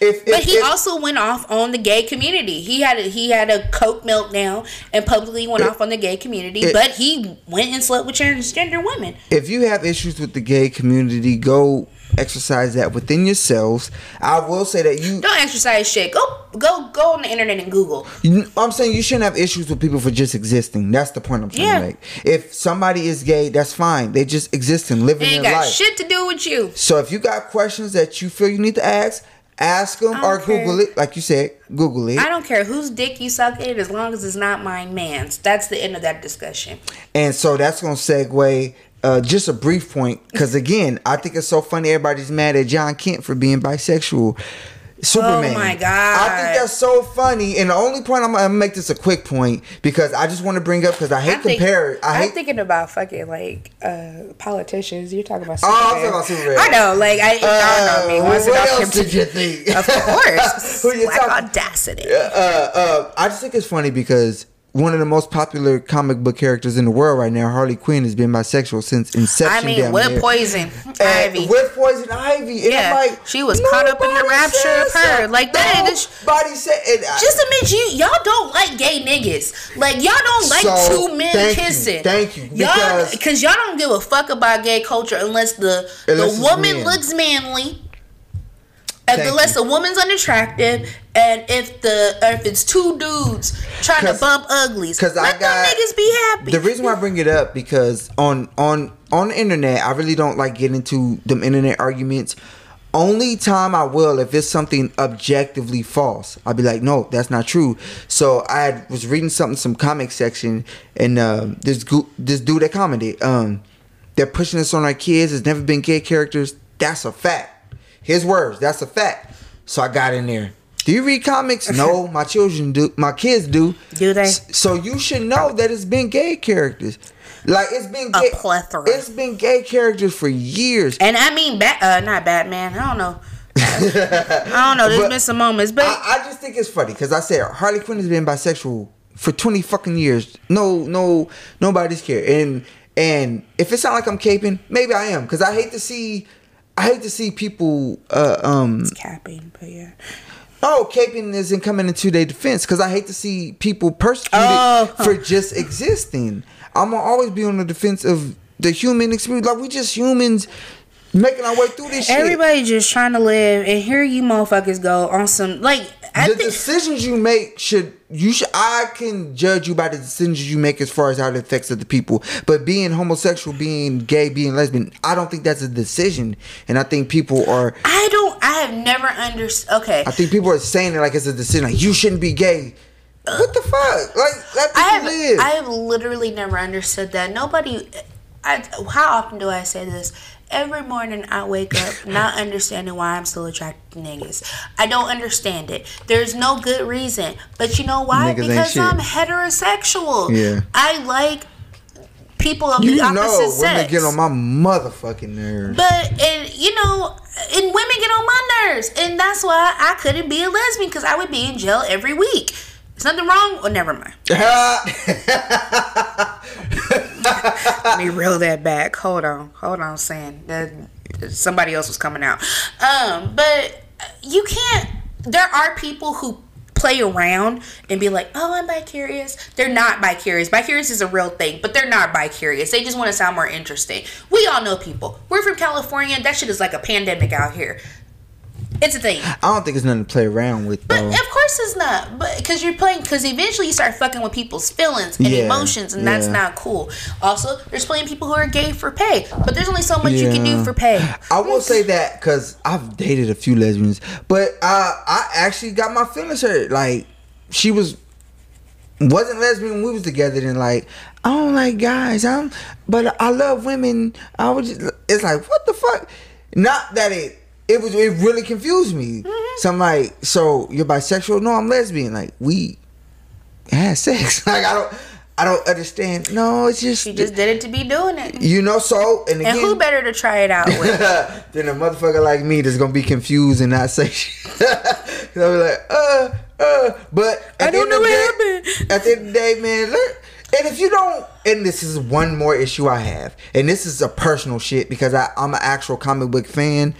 if, if, But he if- also went off on the gay community. He had a, he had a coke meltdown and publicly went off on the gay community. it- but he went and slept with transgender women. if you have issues with the gay community, go exercise that within yourselves. I will say that you Don't exercise shit. Go go go on the internet and Google. You- I'm saying you shouldn't have issues with people for just existing. That's the point I'm trying Yeah. to make. If somebody is gay, that's fine. They just existing, living It ain't their got life. shit to do with you. So if you got questions that you feel you need to ask, ask them or care. Google it. Like you said, Google it. I don't care whose dick you suck in as long as it's not mine man's. That's the end of that discussion. And so that's gonna segue. Uh, just a brief point, because again, I think it's so funny. Everybody's mad at Jon Kent for being bisexual. Superman. Oh my god! I think that's so funny. And the only point I'm gonna make this a quick point because I just want to bring up because I hate I'm think- compare. I I'm hate thinking about fucking like uh politicians. You're talking about Oh, Superman. I was talking about Superman. I know, like I, I don't know me. Uh, Once what it else did you think? Of course, Who you black talking- audacity. uh, uh, I just think it's funny because one of the most popular comic book characters in the world right now, Harley Quinn, has been bisexual since inception. I mean, with poison ivy. With poison ivy. And Yeah, like, she was caught up in the rapture of her. Like, that is- Nobody said. Just admit you y'all don't like gay niggas. Like y'all don't like So, two men thank you, kissing. thank you, Y'all because- because y'all don't give a fuck about gay culture unless the Unless the woman men. looks manly. Thank unless you. the woman's unattractive, and if the or if it's two dudes trying to bump uglies, 'cause I let got- them niggas be happy. The reason why I bring it up because on on on the internet, I really don't like getting into them internet arguments. Only time I will if it's something objectively false. I'll be like, no, that's not true. So I had, was reading something, some comic section, and uh, this gu- this dude that commented, um, they're pushing this on our kids. There's never been gay characters. That's a fact. His words. That's a fact. So I got in there. Do you read comics? No, my children do. My kids do. Do they? So you should know that it's been gay characters. Like it's been A gay, plethora. It's been gay characters for years. and I mean, bat, uh, not Batman. I don't know. I don't know. There's But been some moments, but I, I just think it's funny because I said Harley Quinn has been bisexual for twenty fucking years. No, no, nobody's care. And and if it sounds like I'm caping, maybe I am because I hate to see, I hate to see people. Uh, um, capping, but yeah. Oh, caping isn't coming into their defense because I hate to see people persecuted Oh. for just existing. I'm gonna always be on the defense of the human experience. Like we just humans making our way through this shit. Everybody just trying to live, and here you motherfuckers go on some like. I the think decisions you make should you should I can judge you by the decisions you make as far as how it affects other people. But being homosexual, being gay, being lesbian, I don't think that's a decision. And I think people are I don't. I have never understood. Okay, I think people are saying it like it's a decision. Like you shouldn't be gay. What the fuck? Like let people I have. live. I have literally never understood that. Nobody. I. How often do I say this? Every morning I wake up not understanding why I'm still attracted to niggas. I don't understand it. There's no good reason. But you know why? Niggas because. I'm heterosexual. Yeah. I like people of You the opposite know, sex. women get on my motherfucking nerves. But and you know, and women get on my nerves, and that's why I couldn't be a lesbian because I would be in jail every week. Is nothing wrong? Oh, never mind. Let me reel that back. Hold on, hold on, saying that somebody else was coming out. Um, but you can't. There are people who play around and be like, "Oh, I'm bi-curious." They're not bi-curious. Bi-curious is a real thing, but they're not bi-curious. They just want to sound more interesting. We all know people. We're from California. That shit is like a pandemic out here. It's a thing. I don't think it's nothing to play around with But though. of course it's not. But because you're playing, because eventually you start fucking with people's feelings and Yeah, emotions, and that's yeah. not cool. Also, there's plenty of people who are gay for pay, but there's only so much you can do for pay. I will say that because I've dated a few lesbians, but uh, I actually got my feelings hurt. Like she was wasn't lesbian when we was together. Then like I don't like guys. I'm but I love women. I was just, it's like what the fuck. Not that it it was it really confused me. Mm-hmm. So I'm like, so you're bisexual? No, I'm lesbian. Like we had sex. Like I don't I don't understand. No, it's just She just did it to be doing it. you know. So and again, And who better to try it out with? then a motherfucker like me that's gonna be confused and not say shit. I'll be like, uh, uh. But I don't know what day- happened. At the end of the day, man, look. And if you don't, and this is one more issue I have, and this is a personal shit because I, I'm an actual comic book fan.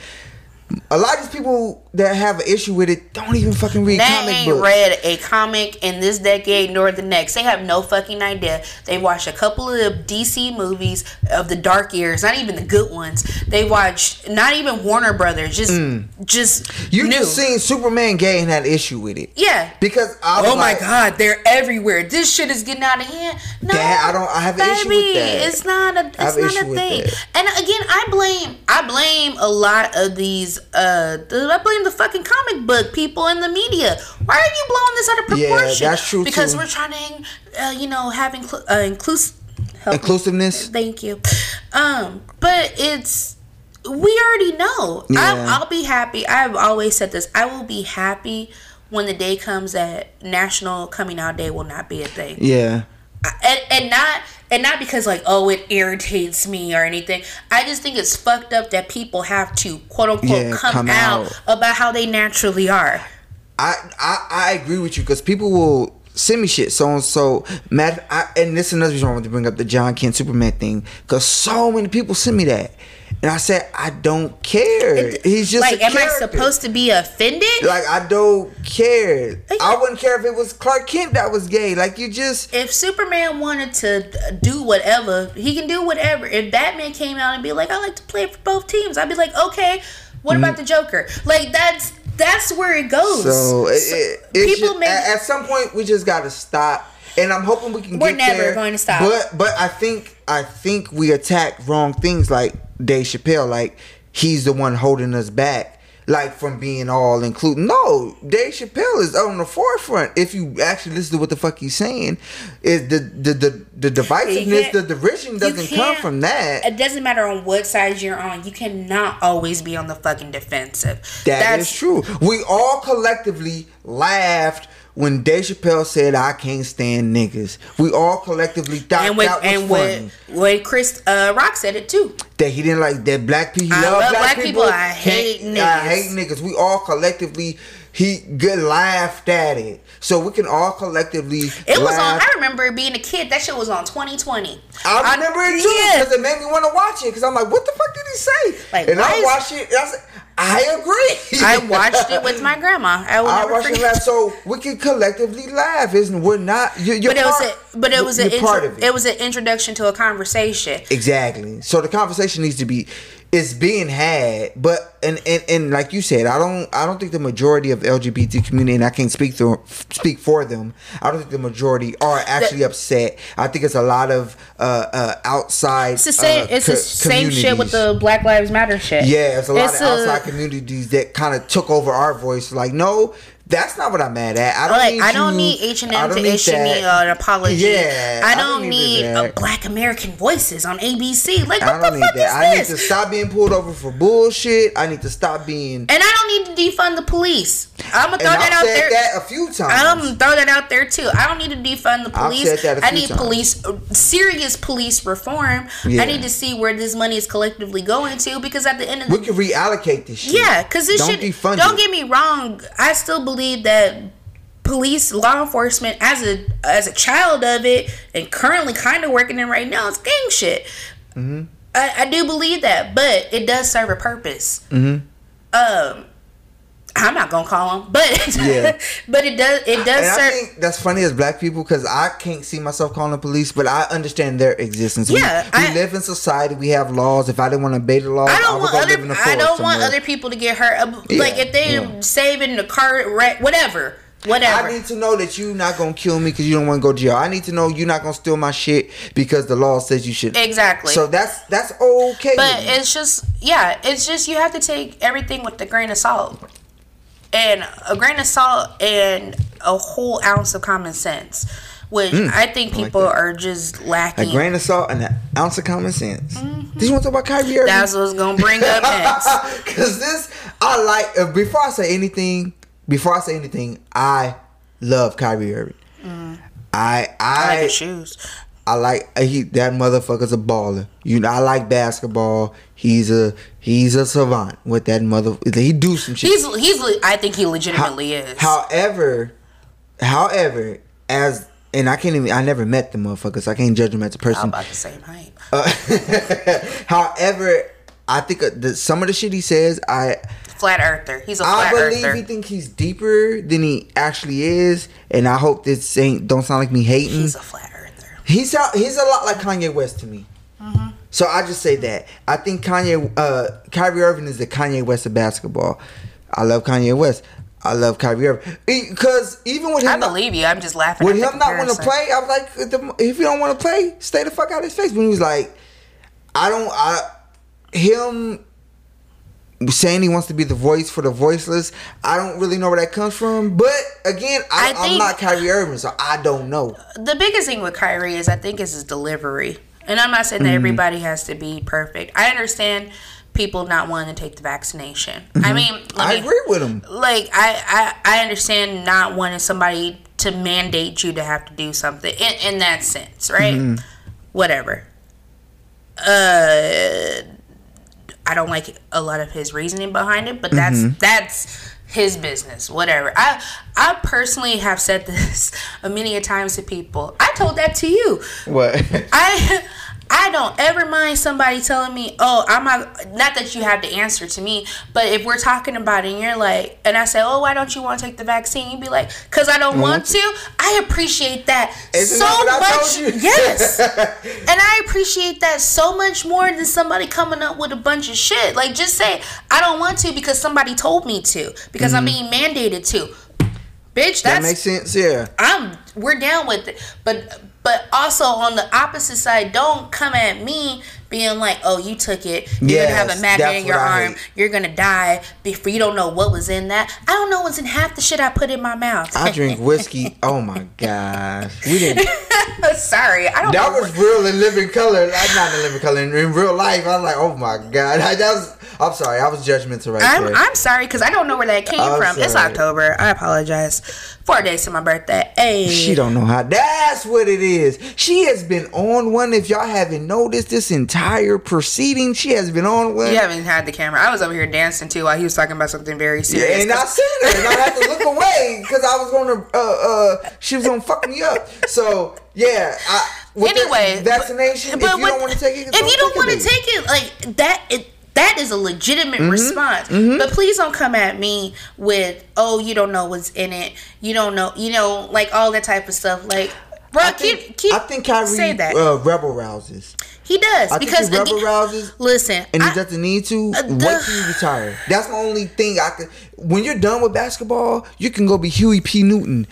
A lot of these people that have an issue with it don't even fucking read They comic ain't books. read a comic in this decade nor the next. They have no fucking idea. They watched a couple of DC movies of the dark years, not even the good ones. They watched not even Warner Brothers, just just Mm. you new. just seen Superman gay and had an issue with it. yeah. Because I was Oh my god, they're everywhere. This shit is getting out of hand. No, That- I don't- I have an issue with baby, that. It's not a. I have It's an not issue a with thing. that. And again, I blame. I blame a lot of these. Uh, I blame the fucking comic book people in the media. Why are you blowing this out of proportion? Yeah, that's true, Because too. we're trying to, uh, you know, have inclu- uh, inclusive. Inclusiveness. Thank you. Um, but it's we already know. Yeah. I'm, I'll be happy. I've always said this. I will be happy when the day comes that National Coming Out Day will not be a thing, Yeah. I- and, and not and not because like oh it irritates me or anything. I just think it's fucked up that people have to quote unquote Yeah, come, come out, out. about how they naturally are. I I, I agree with you because people will send me shit so and so mad I, and this is another reason I want to bring up the Jon Kent Superman thing because so many people send me that and I said I don't care he's just like, am I supposed to be offended? like I don't care I wouldn't care if it was Clark Kent that was gay like you just if Superman wanted to do whatever, he can do whatever. If Batman came out and be like, I like to play for both teams, I'd be like, okay, what about mm. the Joker? Like that's that's where it goes. so, it, it, it's people just- make at, at some point we just got to stop and I'm hoping we can We're never there, going to stop. But but I think I think we attack wrong things like Dave Chappelle. Like he's the one holding us back, like from being all included. No, Dave Chappelle is on the forefront. If you actually listen to what the fuck he's saying, is the the the, the divisiveness, the derision doesn't come from that. It doesn't matter on what side you're on. You cannot always be on the fucking defensive. That That's is true. We all collectively laughed when Dave Chappelle said, "I can't stand niggas." We all collectively thought And when that was and funny. when when Chris uh, Rock said it too. that he didn't like that black people. He I love black, black people. people. I hate Can't- I hate niggas. We all collectively he good laughed at it, so we can all collectively. It was on. I remember being a kid. That shit was on 2020. I remember it too yeah. because it made me want to watch it. Because I'm like, what the fuck did he say? Like, and I watched it. I said, I agree. I watched it with my grandma. I will I watched it forget. laugh, so we can collectively laugh. Isn't we're not? You're, you're But it was a, but it was an part intro, of it was an introduction to a conversation. Exactly. So the conversation needs to be it's being had, but and, and and like you said, I don't I don't think the majority of LGBT community and I can't speak to speak for them. I don't think the majority are actually upset. I think it's a lot of uh, uh outside. It's the same. uh, it's the same shit with the Black Lives Matter shit. Yeah, it's a lot It's of a- outside communities that kind of took over our voice. Like, no, That's not what I'm mad at. I don't like need I don't you- need H and M to need issue me an apology. Yeah, I I don't, don't need need a. Black American Voices on ABC. Like what I don't the need fuck that. is I this? need to stop being pulled over for bullshit. I need to stop being. and I don't need to defund the police. I'm gonna And throw that I've out said there. that a few times. I'm gonna throw that out there too. I don't need to defund the I've police. said that a I few need times. police, uh, serious police reform. Yeah. I need to see where this money is collectively going to because at the end of the we can reallocate this shit. Yeah, because this Don't shit. defund don't it. get me wrong. I still believe that police, law enforcement, as a as a child of it, and currently kind of working in right now, it's gang shit. Mm-hmm. I, I do believe that, but it does serve a purpose. Mm-hmm. Um, I'm not gonna call them, but Yeah. but it does it does And I think that's funny as black people because I can't see myself calling the police, but I understand their existence. Yeah, we, I- live in society. We have laws. If I didn't want to obey the laws, I I, don't would want other. I don't want other people to get hurt. Uh, Like Yeah, if they yeah. saving the car, wreck, whatever, whatever. I need to know that you're not gonna kill me because you don't want to go to jail. I need to know you're not gonna steal my shit because the law says you should. exactly. So that's that's okay. But it's just, yeah, it's just you have to take everything with a grain of salt. And a grain of salt and a whole ounce of common sense, which I think Mm, like people are just lacking. a grain of salt and an ounce of common sense. Did you want to talk about Kyrie Irving? That's what's going to bring up next. Cause this, I like. Uh, before I say anything, before I say anything, I love Kyrie Irving. I Mm. I like his shoes. I like uh, he that motherfucker's a baller. You know, I like basketball. He's a he's a savant with that mother. He do some shit. He's, he's, I think he legitimately is. However, however, as and I can't even. I never met the motherfucker, so I can't judge him as a I'm person. about the same height. Uh, however, I think uh, the, some of the shit he says, I Flat earther. He's a I flat earther. I believe earther. he think he's deeper than he actually is, and I hope this ain't don't sound like me hating. He's a flat earther. He's out, he's a lot like Kanye West to me. Mm-hmm. So I just say that I think Kanye, uh, Kyrie Irving is the Kanye West of basketball. I love Kanye West. I love Kyrie Irving because even with him, I not- believe you. I'm just laughing. with him not want to play, I was like, if you don't want to play, stay the fuck out of his face. When he was like, I don't, I, him saying he wants to be the voice for the voiceless, I don't really know where that comes from. But again, I, I I'm not Kyrie Irving, so I don't know. the biggest thing with Kyrie is I think is his delivery. And I'm not saying Mm-hmm. that everybody has to be perfect. I understand people not wanting to take the vaccination. I mean, Mm-hmm. I me- agree with them. Like I, I, I understand not wanting somebody to mandate you to have to do something in, in that sense, right? Mm-hmm. Whatever. Uh, I don't like a lot of his reasoning behind it, but that's Mm-hmm. that's his business. Whatever. I I personally have said this a many a times to people. I told that to you. What? I I don't ever mind somebody telling me, "Oh, I'm not." Not that you have to answer to me, but if we're talking about it, and you're like, and I say, "Oh, why don't you want to take the vaccine?" You'd be like, "Cause I don't want to." I appreciate that Isn't so that much. Yes, and I appreciate that so much more than somebody coming up with a bunch of shit. Like, just say, "I don't want to" because somebody told me to, because I'm being mandated to. Bitch, Mm-hmm. that makes sense. Yeah. I'm we're down with it. But but also on the opposite side, don't come at me being like, "Oh, you took it. You're gonna have a magnet in your arm. You're gonna die before you don't know what was in that. I don't know what's in half the shit I put in my mouth. I drink whiskey. Oh my gosh. We didn't. Sorry, I don't That know. was real in living color. Like, not in living color. In, in real life, I was like, oh my god. that was. I'm sorry. I was judgmental right I'm, there. I'm sorry because I don't know where that came I'm from. It's. October. I apologize. Four days to my birthday. Hey. She don't know how. That's what it is. She has been on one. If y'all haven't noticed this entire proceeding, she has been on one. You haven't had the camera. I was over here dancing too while he was talking about something very Yeah, serious. and I seen her, and I had to look away because I was gonna. Uh, uh, she was gonna fuck me up. So yeah. I, with anyway, vaccination. but if you with- don't want to take it, if you don't want to take it, like that, it, that is a legitimate Mm-hmm. response. But please don't come at me with, "Oh, you don't know what's in it. You don't know, you know, like all that type of stuff." Like, bro, I keep think, keep I think Kyrie say that Uh, rebel rouses. he does I because think he rebel rouses. listen, and he I- doesn't need to. Uh, wait till you retire. That's the only thing I could. When you're done with basketball, you can go be Huey P. Newton.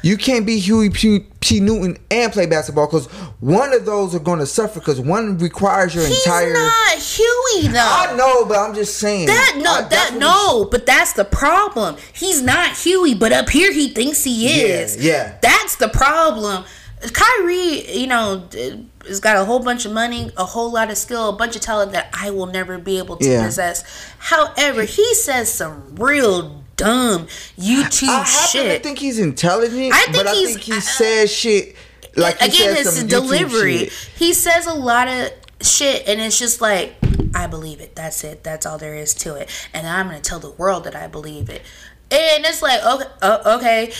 You can't be Huey P. P. Newton and play basketball because one of those are going to suffer because one requires your entire He's entire. not Huey though. I know, but I'm just saying. That no, I- that no, but that's the problem. He's not Huey, but up here he thinks he is. Yeah, yeah. That's the problem. Kyrie, you know, has got a whole bunch of money, a whole lot of skill, a bunch of talent that I will never be able to Yeah. possess. However, he says some real dumb YouTube I shit. I think he's intelligent, I think but I think he uh, says shit like again it's delivery. he says a lot of shit and it's just like i believe it. That's it. That's all there is to it. And i'm gonna tell the world that i believe it. And it's like okay uh, okay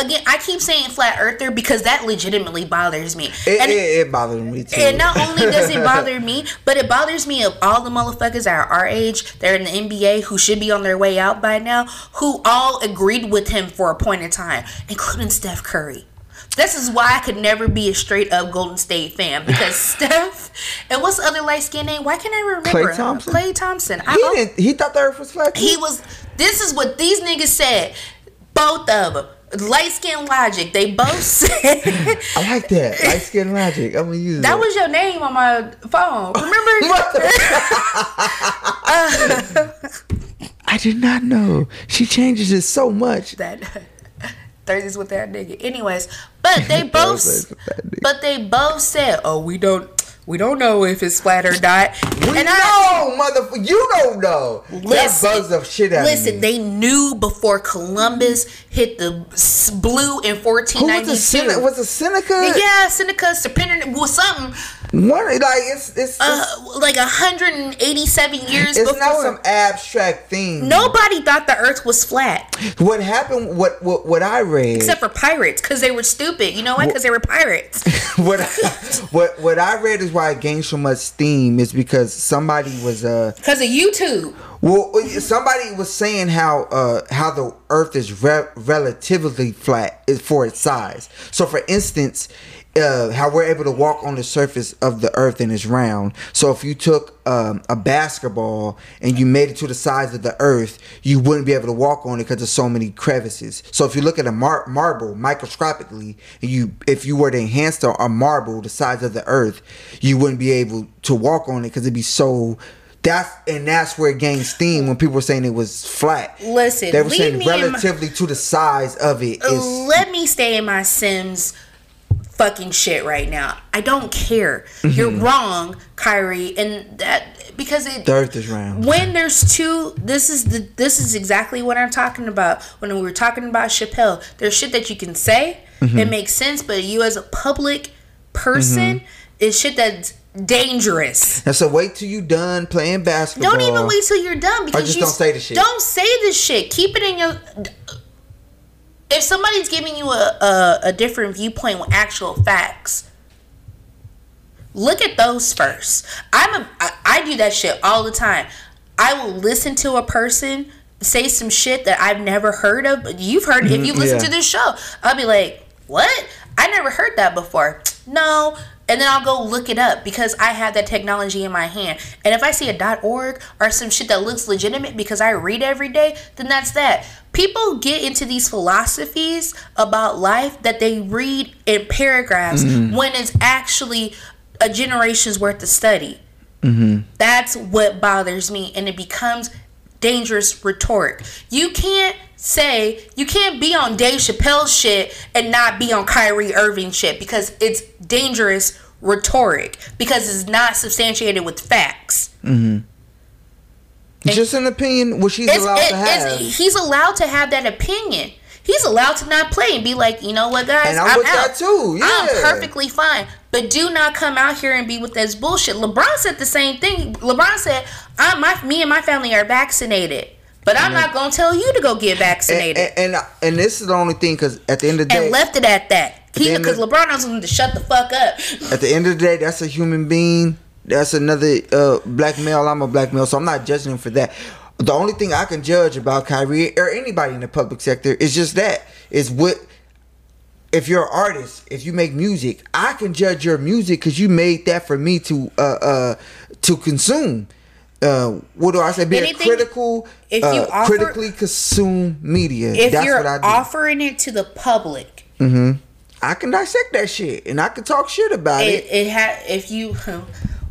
again i keep saying flat earther because that legitimately bothers me It, and, it, it bothered me too. and not only does it bother me, but it bothers me of all the motherfuckers that are our age, they're in the NBA, who should be on their way out by now, who all agreed with him for a point in time, including Steph Curry. This is why I could never be a straight up Golden State fan because Steph and what's the other light skinned name? Why can't I remember? Him? Thompson? Klay Thompson. I he didn't. He thought the Earth was flat. he was. This is what these niggas said. Both of them. Light skin logic. They both said. I like that light skin logic. I'm gonna use That was your name on my phone. Remember? I did not know. She changes it so much. that Thursdays with that nigga. Anyways, but they both Thursdays with that nigga. but they both said, "Oh, we don't we don't know if it's flat or not." We and know, motherfucker. You don't know. that Listen, buzz of shit out Listen, of me. they knew before Columbus hit the blue in 1492. Who was the Seneca? Was it Seneca? yeah, Seneca, Serpenter, was something One like it's it's, it's, uh, like 187 years it's before. not some abstract thing. Nobody thought the Earth was flat What happened? What what what I read? except for pirates because they were stupid. You know why? Because they were pirates. what I, what what I read is why it gained so much steam is because somebody was uh Because of YouTube. well somebody was saying how uh how the Earth is re- relatively flat for its size. So for instance. Uh, how we're able to walk on the surface of the earth and it's round. So if you took um, a basketball and you made it to the size of the earth, you wouldn't be able to walk on it because there's so many crevices. So if you look at a mar- marble microscopically, you if you were to enhance a, a marble the size of the earth, you wouldn't be able to walk on it because it'd be so. That's and that's where it gained steam when people were saying it was flat. Listen, they were saying in my- relatively to the size of it is. Let me stay in my Sims fucking shit right now. I don't care. You're wrong, Kyrie, and that because it The earth is round. when there's two this is the this is exactly what i'm talking about when we were talking about chappelle there's shit that you can say Mm-hmm. it makes sense but you as a public person is shit that's dangerous And so wait till you're done playing basketball. don't even wait till you're done because just you don't say the shit. don't say the shit keep it in your if somebody's giving you a, a, a different viewpoint with actual facts look at those first. I'm a I, I do that shit all the time. I will listen to a person say some shit that i've never heard of. But you've heard if mm-hmm, you listen yeah. to this show i'll be like what? I never heard that before. No and then I'll go look it up because I have that technology in my hand. And if I see a .org or some shit that looks legitimate because I read every day, then that's that. People get into these philosophies about life that they read in paragraphs mm-hmm. when it's actually a generation's worth of study. Mm-hmm. That's what bothers me, and it becomes dangerous rhetoric. You can't say you can't be on Dave Chappelle shit and not be on Kyrie Irving shit because it's dangerous rhetoric because it's not substantiated with facts. Mm-hmm. Just an opinion, which she's allowed it- to have. he's allowed to have that opinion. He's allowed to not play and be like, you know what, guys, And I'm with out. that too, I'm perfectly fine. But do not come out here and be with this bullshit. LeBron said the same thing. LeBron said, "I'm my me and my family are vaccinated, but I'm not gonna tell you to go get vaccinated." and, and and this is the only thing because at the end of the And, day, left it at that. He the end because LeBron knows him to shut the fuck up. at the end of the day, that's a human being. That's another uh, black male. I'm a black male, so I'm not judging him for that. The only thing I can judge about Kyrie or anybody in the public sector is just that is what. If you're an artist, if you make music, I can judge your music because you made that for me to uh uh to consume. uh, what do I say? Be a Anything- critical, if uh, you offer- critically consume media. If That's you're what I do. offering it to the public, mm-hmm. I can dissect that shit and I can talk shit about it it. it ha if you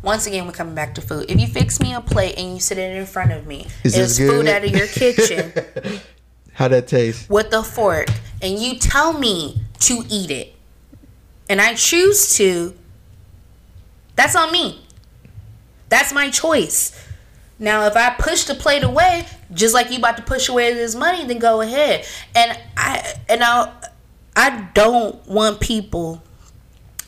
once again we're coming back to food. If you fix me a plate and you sit it in front of me, Is it's food out of your kitchen How that taste? with a fork, and you tell me to eat it, and I choose to. That's on me. That's my choice. Now, if I push the plate away, just like you about to push away this money, then go ahead. And I and I, I don't want people,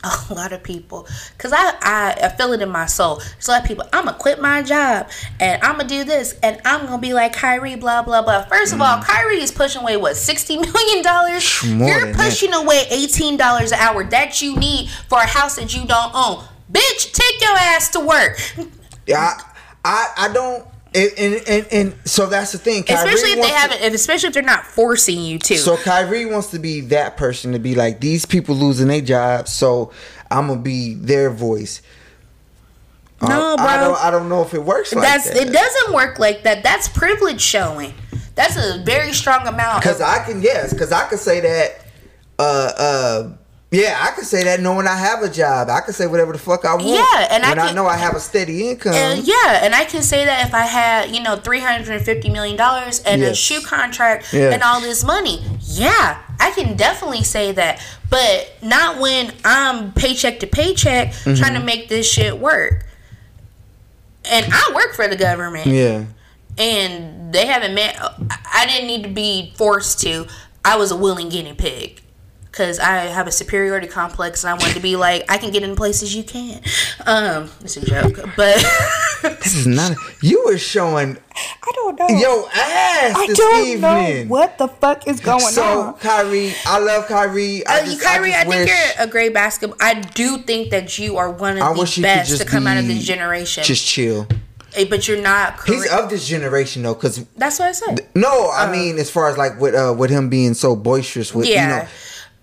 a lot of people, cause I, I I feel it in my soul. There's a lot of people. I'm gonna quit my job and I'm gonna do this and I'm gonna be like Kyrie, blah blah blah. First of all, Kyrie is pushing away what sixty million dollars. Mm. You're than that. pushing away eighteen dollars an hour that you need for a house that you don't own. Bitch, take your ass to work. Yeah, I, I, I don't. And, and, and, and so that's the thing. Kyrie especially if they to- haven't, if, especially if they're not forcing you to. So Kyrie wants to be that person to be like these people losing their jobs, so I'm gonna be their voice. Uh, No, I bro. don't. I don't know if it works like That's that. it. Doesn't work like that. That's privilege showing. That's a very strong amount. Because I can yes, because I can say that. Uh, uh, yeah, I can say that knowing I have a job. I can say whatever the fuck I want. Yeah, and I when I, can- know I have a steady income. yeah, and I can say that if I had, you know, three hundred and fifty million dollars and a shoe contract Yeah. and all this money, yeah, I can definitely say that. But not when I'm paycheck to paycheck Mm-hmm. trying to make this shit work. And I work for the government. yeah. and they haven't met. I didn't need to be forced to. I was a willing guinea pig because I have a superiority complex and I wanted to be like I can get in places you can't. Um, it's a joke, but This is not. You were showing I don't know. yo ass I this don't evening. know what the fuck is going so on. So Kyrie, I love Kyrie. I Uh, just, Kyrie, I, I, think wish, you're a great basketball. I do think that you are one of I the wish he could best just to come out of this generation. Just chill. Eh, but you're not. He's of this generation though, because That's what I said. no, I mean as far as like with uh with him being so boisterous with Yeah, you know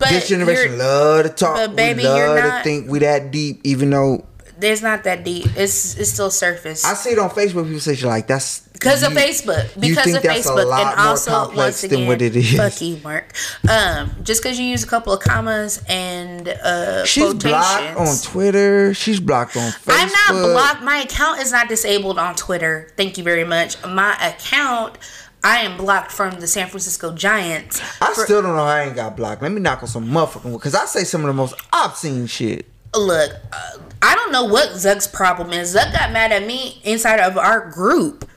but this generation love to talk. but baby, we love you're to not- think we that deep, even though There's not that deep. It's it's still surface. I see it on Facebook. People say shit like that's Because of Facebook. Because of Facebook. And also, once again, what it is. fuck you, Mark. Um, just because you use a couple of commas and uh, She's blocked on Twitter. She's blocked on Facebook. I'm not blocked. My account is not disabled on Twitter. Thank you very much. My account, I am blocked from the San Francisco Giants. I for- still don't know how I ain't got blocked. Let me knock on some motherfucking because I say some of the most obscene shit. Look, uh, I don't know what Zuck's problem is. Zuck got mad at me inside of our group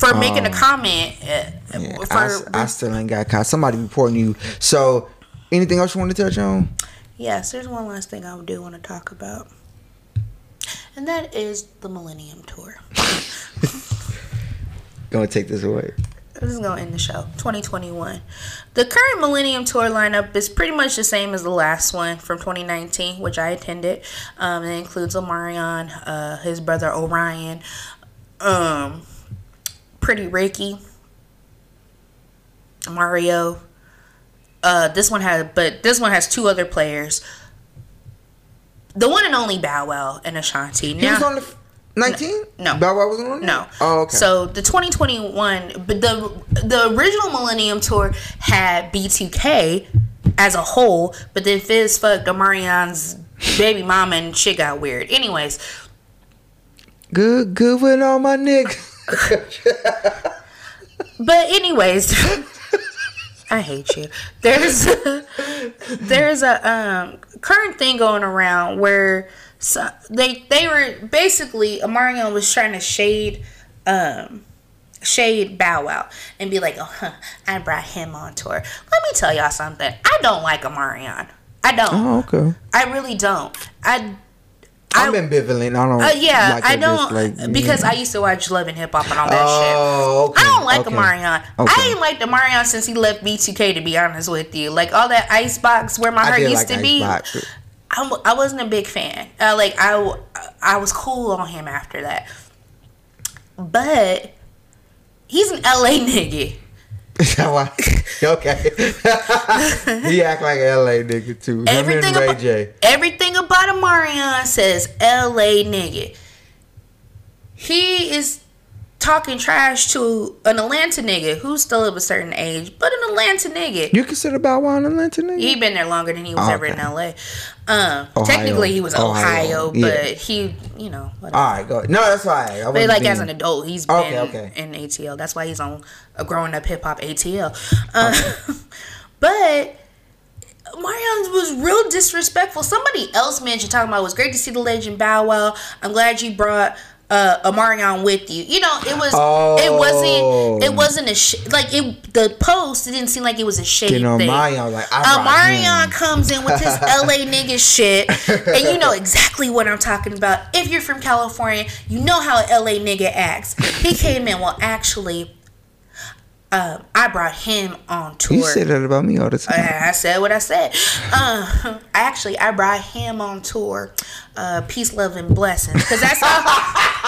for making a comment. Uh. Yeah, for, I, s- I still ain't got caught. Somebody reporting you. So, anything else you want to touch on? Yes, there's one last thing I do want to talk about. And that is the Millennium Tour. Gonna take this away. This is going to end the show. 2021. The current Millennium Tour lineup is pretty much the same as the last one from 2019, which I attended. Um, it includes Omarion, uh, his brother Orion, um, Pretty Ricky, Mario. Uh, this one has, but this one has two other players. The one and only Bow Wow and Ashanti. He was on the 19? No. Bow Wow wasn't on there? No. Oh, okay. So the 2021, but the the original Millennium Tour had B2K as a whole, but then Fizz fucked Omarion's baby mama and shit got weird. Anyways, good, good with all my niggas. but anyways, I hate you. There's there's a um, current thing going around where so they they were basically Omarion was trying to shade um shade Bow Wow and be like, oh, huh, I brought him on tour. Let me tell y'all something. I don't like Omarion. I don't. oh, okay. I really don't. I. I'm ambivalent. I don't. uh, yeah, like I don't just like, because yeah. I used to watch Love and Hip Hop and all that shit. Oh, okay. I don't like okay. Omarion. Okay. I ain't liked Omarion since he left B2K. To be honest with you, like all that Icebox where my I heart used like to be, Icebox. I'm, I wasn't a big fan. Uh, like I was cool on him after that, but he's an LA nigga. Is that why? okay. he act like an LA nigga too. Him Everything and Ray about, J. everything about Omarion says LA nigga. He is talking trash to an Atlanta nigga who's still of a certain age, but an Atlanta nigga. You consider Bow Wow an Atlanta nigga? He been there longer than he was Oh, ever in. LA. Um, Ohio. technically he was Ohio, Ohio, yeah. but he, you know, whatever. All right, go ahead. No, that's fine. I But like being- as an adult, he's been Okay, okay. in ATL. That's why he's on a growing up hip hop ATL. Uh, but Marion was real disrespectful. Somebody else mentioned talking about it was great to see the legend Bow Wow. I'm glad you brought uh Omarion with you. You know, it was it Oh. wasn't it wasn't a sh- like it the post it didn't seem like it was a shade Getting on thing. Marion, like, Omarion comes in with his LA nigga shit, and you know exactly what I'm talking about. If you're from California, you know how an LA nigga acts. He came in, well, actually, um, I brought him on tour. You say that about me all the time. I I said what I said. Uh, actually, I brought him on tour. Uh, peace, love, and blessings. Because that's how.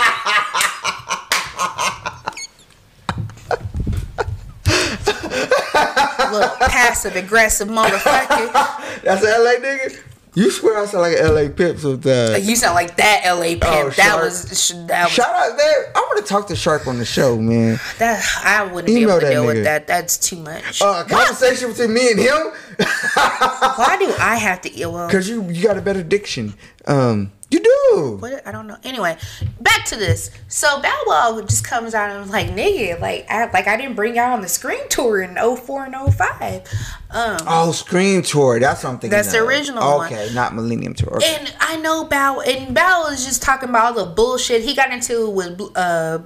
Little passive aggressive motherfucker. That's an LA nigga. You swear I sound like an LA pimp sometimes. You sound like that LA pimp. Oh, that was that was Shout out there. I want to talk to Shark on the show, man. that. I wouldn't You be able to deal nigga. with that. That's too much. Uh, conversation between me and him. Why do I have to? Well, Cause you you got a better diction. Um, you do. What I don't know. Anyway, back to this. So Bow Wow just comes out and was like, "Nigga, like, I, like I didn't bring y'all on the Scream tour in 04 and 05. Um, Oh, Scream Tour. That's something. That's the original one. Okay, not Millennium Tour. Okay. and I know Bow and Bow is just talking about all the bullshit he got into with uh,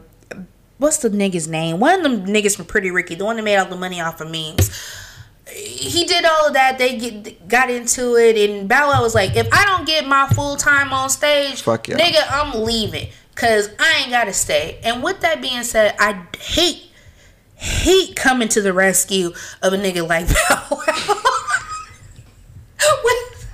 what's the nigga's name? One of them niggas from Pretty Ricky, the one that made all the money off of memes. He did all of that. They get, got into it, and Bow Wow was like, "If I don't get my full time on stage, Fuck yeah. nigga, I'm leaving, cause I ain't gotta stay." And with that being said, I hate hate coming to the rescue of a nigga like Bow Wow. with,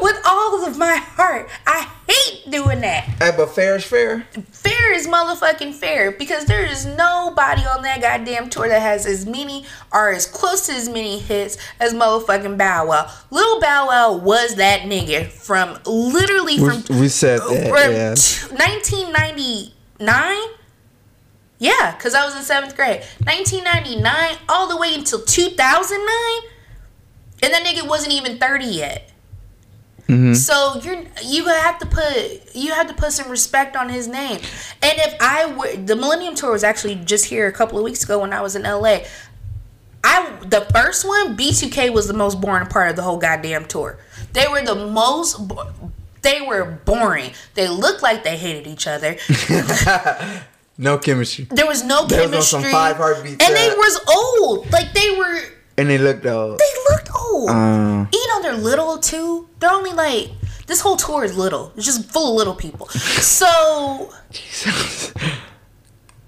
with all of my heart. I hate doing that. Hey, but fair is fair. Fair is motherfucking fair because there is nobody on that goddamn tour that has as many or as close to as many hits as motherfucking Bow Wow. Little Bow Wow was that nigga from literally We, from we said that. from Yeah. t- 1999 yeah because i was in seventh grade 1999 all the way until 2009 and that nigga wasn't even 30 yet Mm-hmm. so you're you have to put you have to put some respect on his name and if i were the millennium tour was actually just here a couple of weeks ago when i was in la I the first one B2K was the most boring part of the whole goddamn tour. They were the most they were boring. They looked like they hated each other. No chemistry. There was no They was on chemistry. some Five Heartbeats, and they was old. Like they were And they looked old. they looked old. Uh. you know they're little too. They're only like this whole tour is little. It's just full of little people. So Jesus.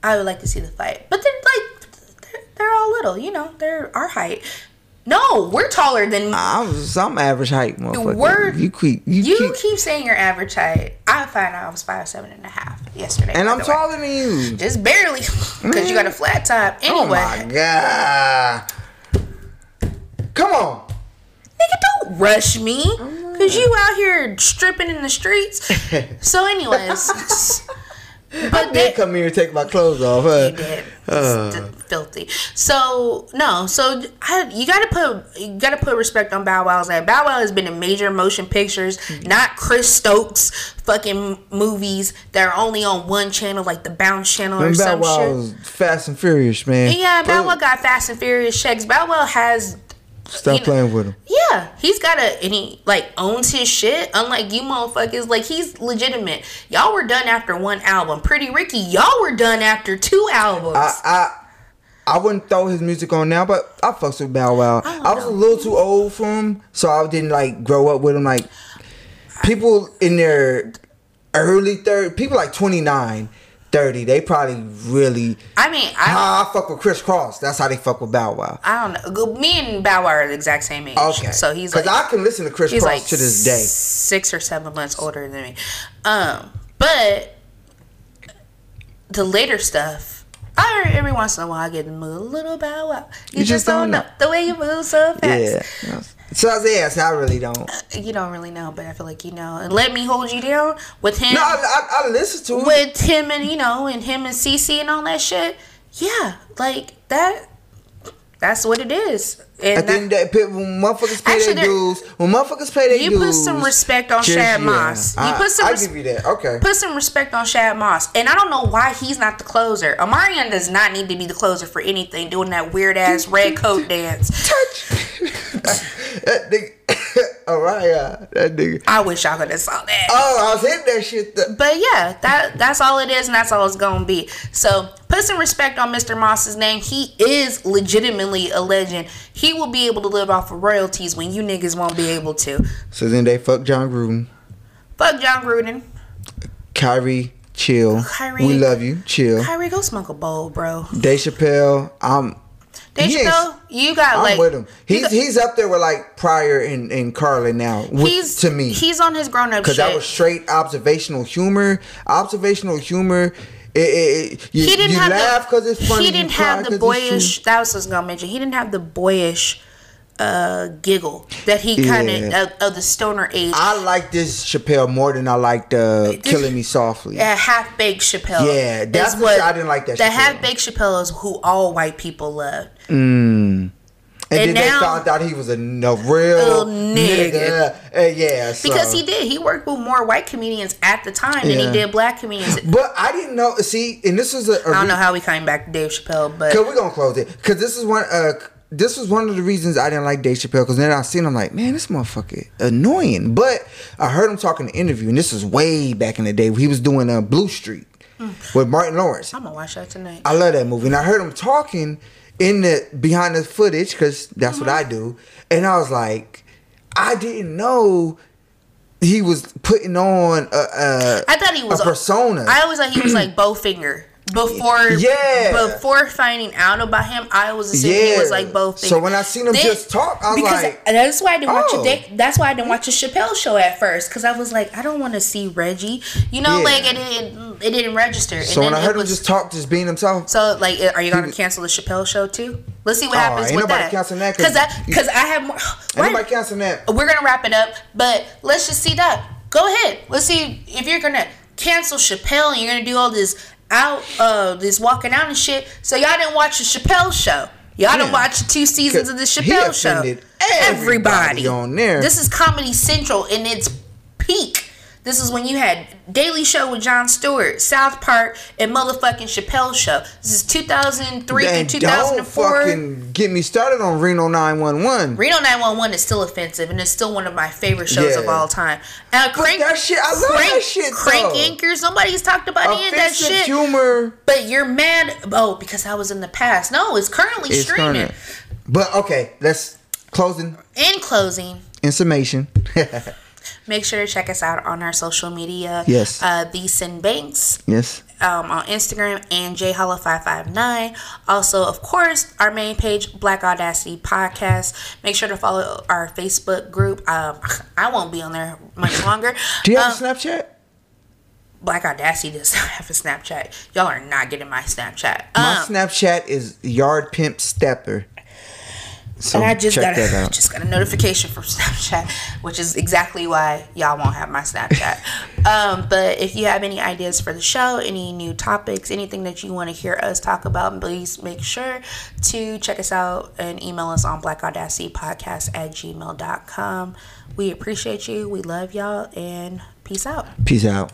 I would like to see the fight. But they're like they're, they're all little, you know, they're our height. No, we're taller than I'm some average height, motherfucker. Word. You keep you, you keep, keep saying your average height. I found out I was five seven and a half yesterday. and I'm the way. taller than you. Just barely, because you got a flat top. Anyway, Oh my god. Come on. nigga, don't rush me, cause you out here stripping in the streets. So, anyways, I but did they, come here and take my clothes off. Huh? you did. Uh. Filthy. So no, so I, you gotta put you gotta put respect on Bow Wow's name. Bow Wow has been in major motion pictures, not Chris Stokes fucking movies that are only on one channel, like the Bounce channel or And Bow some Wow shit. was Fast and Furious, man. Yeah, Bow Wow got Fast and Furious checks. Bow Wow has Stop you know- playing with him. Yeah, he's got a and he like owns his shit. Unlike you motherfuckers, like he's legitimate. Y'all were done after one album. Pretty Ricky, y'all were done after two albums. I, I I wouldn't throw his music on now, but I fucks with Bow Wow. I I, was a little too old for him, so I didn't like grow up with him. Like people in their early third, people like 29, 30, they probably really. I mean, I I fuck with Kris Kross. That's how they fuck with Bow Wow. I don't know. Me and Bow Wow are the exact same age. Okay, so he's because like I can listen to Kris Kross like to this day. six or seven months older than me. Um, but the later stuff. I every once in a while I get mood a little Bow Wow. You, just, don't know. the way you move so fast. Yeah, So I say yes. I really don't. Uh, you don't really know, but I feel like you know. And let me hold you down with him. No, I, I, I listen to it. with him and you know, and him and CC and all that shit. Yeah, like that. That's what it is. And At the end of the day, when motherfuckers pay their dues, when motherfuckers pay their you dues, put some respect on just- Shad yeah. Moss. You I, put some I res- give you that. Okay. put some respect on Shad Moss. And I don't know why he's not the closer. Omarion does not need to be the closer for anything, doing that weird ass red coat dance. Touch. that nigga. All right, yeah. That nigga. I wish y'all could have saw that. Oh, I was hitting that shit. th- But yeah, that that's all it is, and that's all it's gonna be. So put some respect on Mr. Moss's name. He is legitimately a legend. He will be able to live off of royalties when you niggas won't be able to. So then they fuck Jon Gruden. Fuck Jon Gruden. Kyrie, chill. Kyrie- we love you. Chill. Kyrie, go smoke a bowl, bro. Dave Chappelle, I'm. Dave he ain't- you got I'm like with him. you He's got- he's up there with like Pryor and, and Carlin now. With, he's to me, he's on his grown up because that was straight observational humor. Observational humor. It, it, it, you, he didn't you have laugh the, because it's funny. He didn't have the boyish. That was what I was gonna mention. He didn't have the boyish uh giggle that he kind of Yeah. of, of the stoner age. I like this Chappelle more than I liked uh, "Killing Me Softly." a half baked Chappelle. Yeah, that's what- I didn't like that The half baked Chappelle is who all white people loved. Mm. And, And then now- they found out he was a, no real nigga. nigga. Uh, yeah, so. Because he did. He worked with more white comedians at the time than he did black comedians. But I didn't know. See, and this is a. a I don't know how we came back to Dave Chappelle, but Cause we're gonna close it. Cause this is one. Uh, this was one of the reasons I didn't like Dave Chappelle. Cause then I seen him like, man, this motherfucker annoying. But I heard him talking in an interview, and this was way back in the day. He was doing uh, Blue Streak with Martin Lawrence. I'm gonna watch that tonight. I love that movie, and I heard him talking in the behind the footage because that's what I do, and I was like, I didn't know he was putting on a, a I thought he was a persona. I always thought he was like Bowfinger. Before Yeah. before finding out about him, I was assuming he was like Bowfinger. So when I seen him just talk, I was because like, that's why I didn't watch oh. a Dave, that's why I didn't watch a Chappelle show at first because I was like, I don't want to see Reggie. You know, Yeah. like it didn't it didn't register. so when I heard it him just talk, just being himself. so like, are you gonna was- cancel the Chappelle show too? Let's see what Oh, happens ain't with nobody that. canceling that 'cause because that because I have more. Ain't Why- nobody canceling that. we're gonna wrap it up, but let's just see that. Go ahead. Let's see if you're gonna cancel Chappelle and you're gonna do all this out, uh, this walking out and shit. So y'all didn't watch the Chappelle show. Y'all Yeah. didn't watch two seasons of the He Chappelle show. offended everybody on there. This is Comedy Central in its peak. This is when you had Daily Show with Jon Stewart, South Park, and motherfucking Chappelle Show. This is 2003 And through don't fucking get me started on Reno 911. Reno 911 is still offensive and it's still one of my favorite shows Yeah. of all time. Uh, crank, that shit- I love crank, that shit, Crank though. anchors. Nobody's talked about any of that shit. humor But you're mad. Oh, because I was in the past. No, it's currently is streaming. kinda. But okay, let's closing In closing, in summation. make sure to check us out on our social media. Yes. Uh, the Sin Banks. yes. um, on Instagram and jhollow559. Also, of course, our main page, Black Audacity Podcast. Make sure to follow our Facebook group. Um, I won't be on there much longer. Do you have Um, a Snapchat? Black Audacity does not have a Snapchat. Y'all are not getting my Snapchat. My Um, Snapchat is Yard Pimp Stepper. So and I just got a, just got a notification from Snapchat, which is exactly why y'all won't have my Snapchat. um, but if you have any ideas for the show, any new topics, anything that you want to hear us talk about, please make sure to check us out and email us on blackaudacitypodcast at gmail.com. We appreciate you. We love y'all and peace out. Peace out.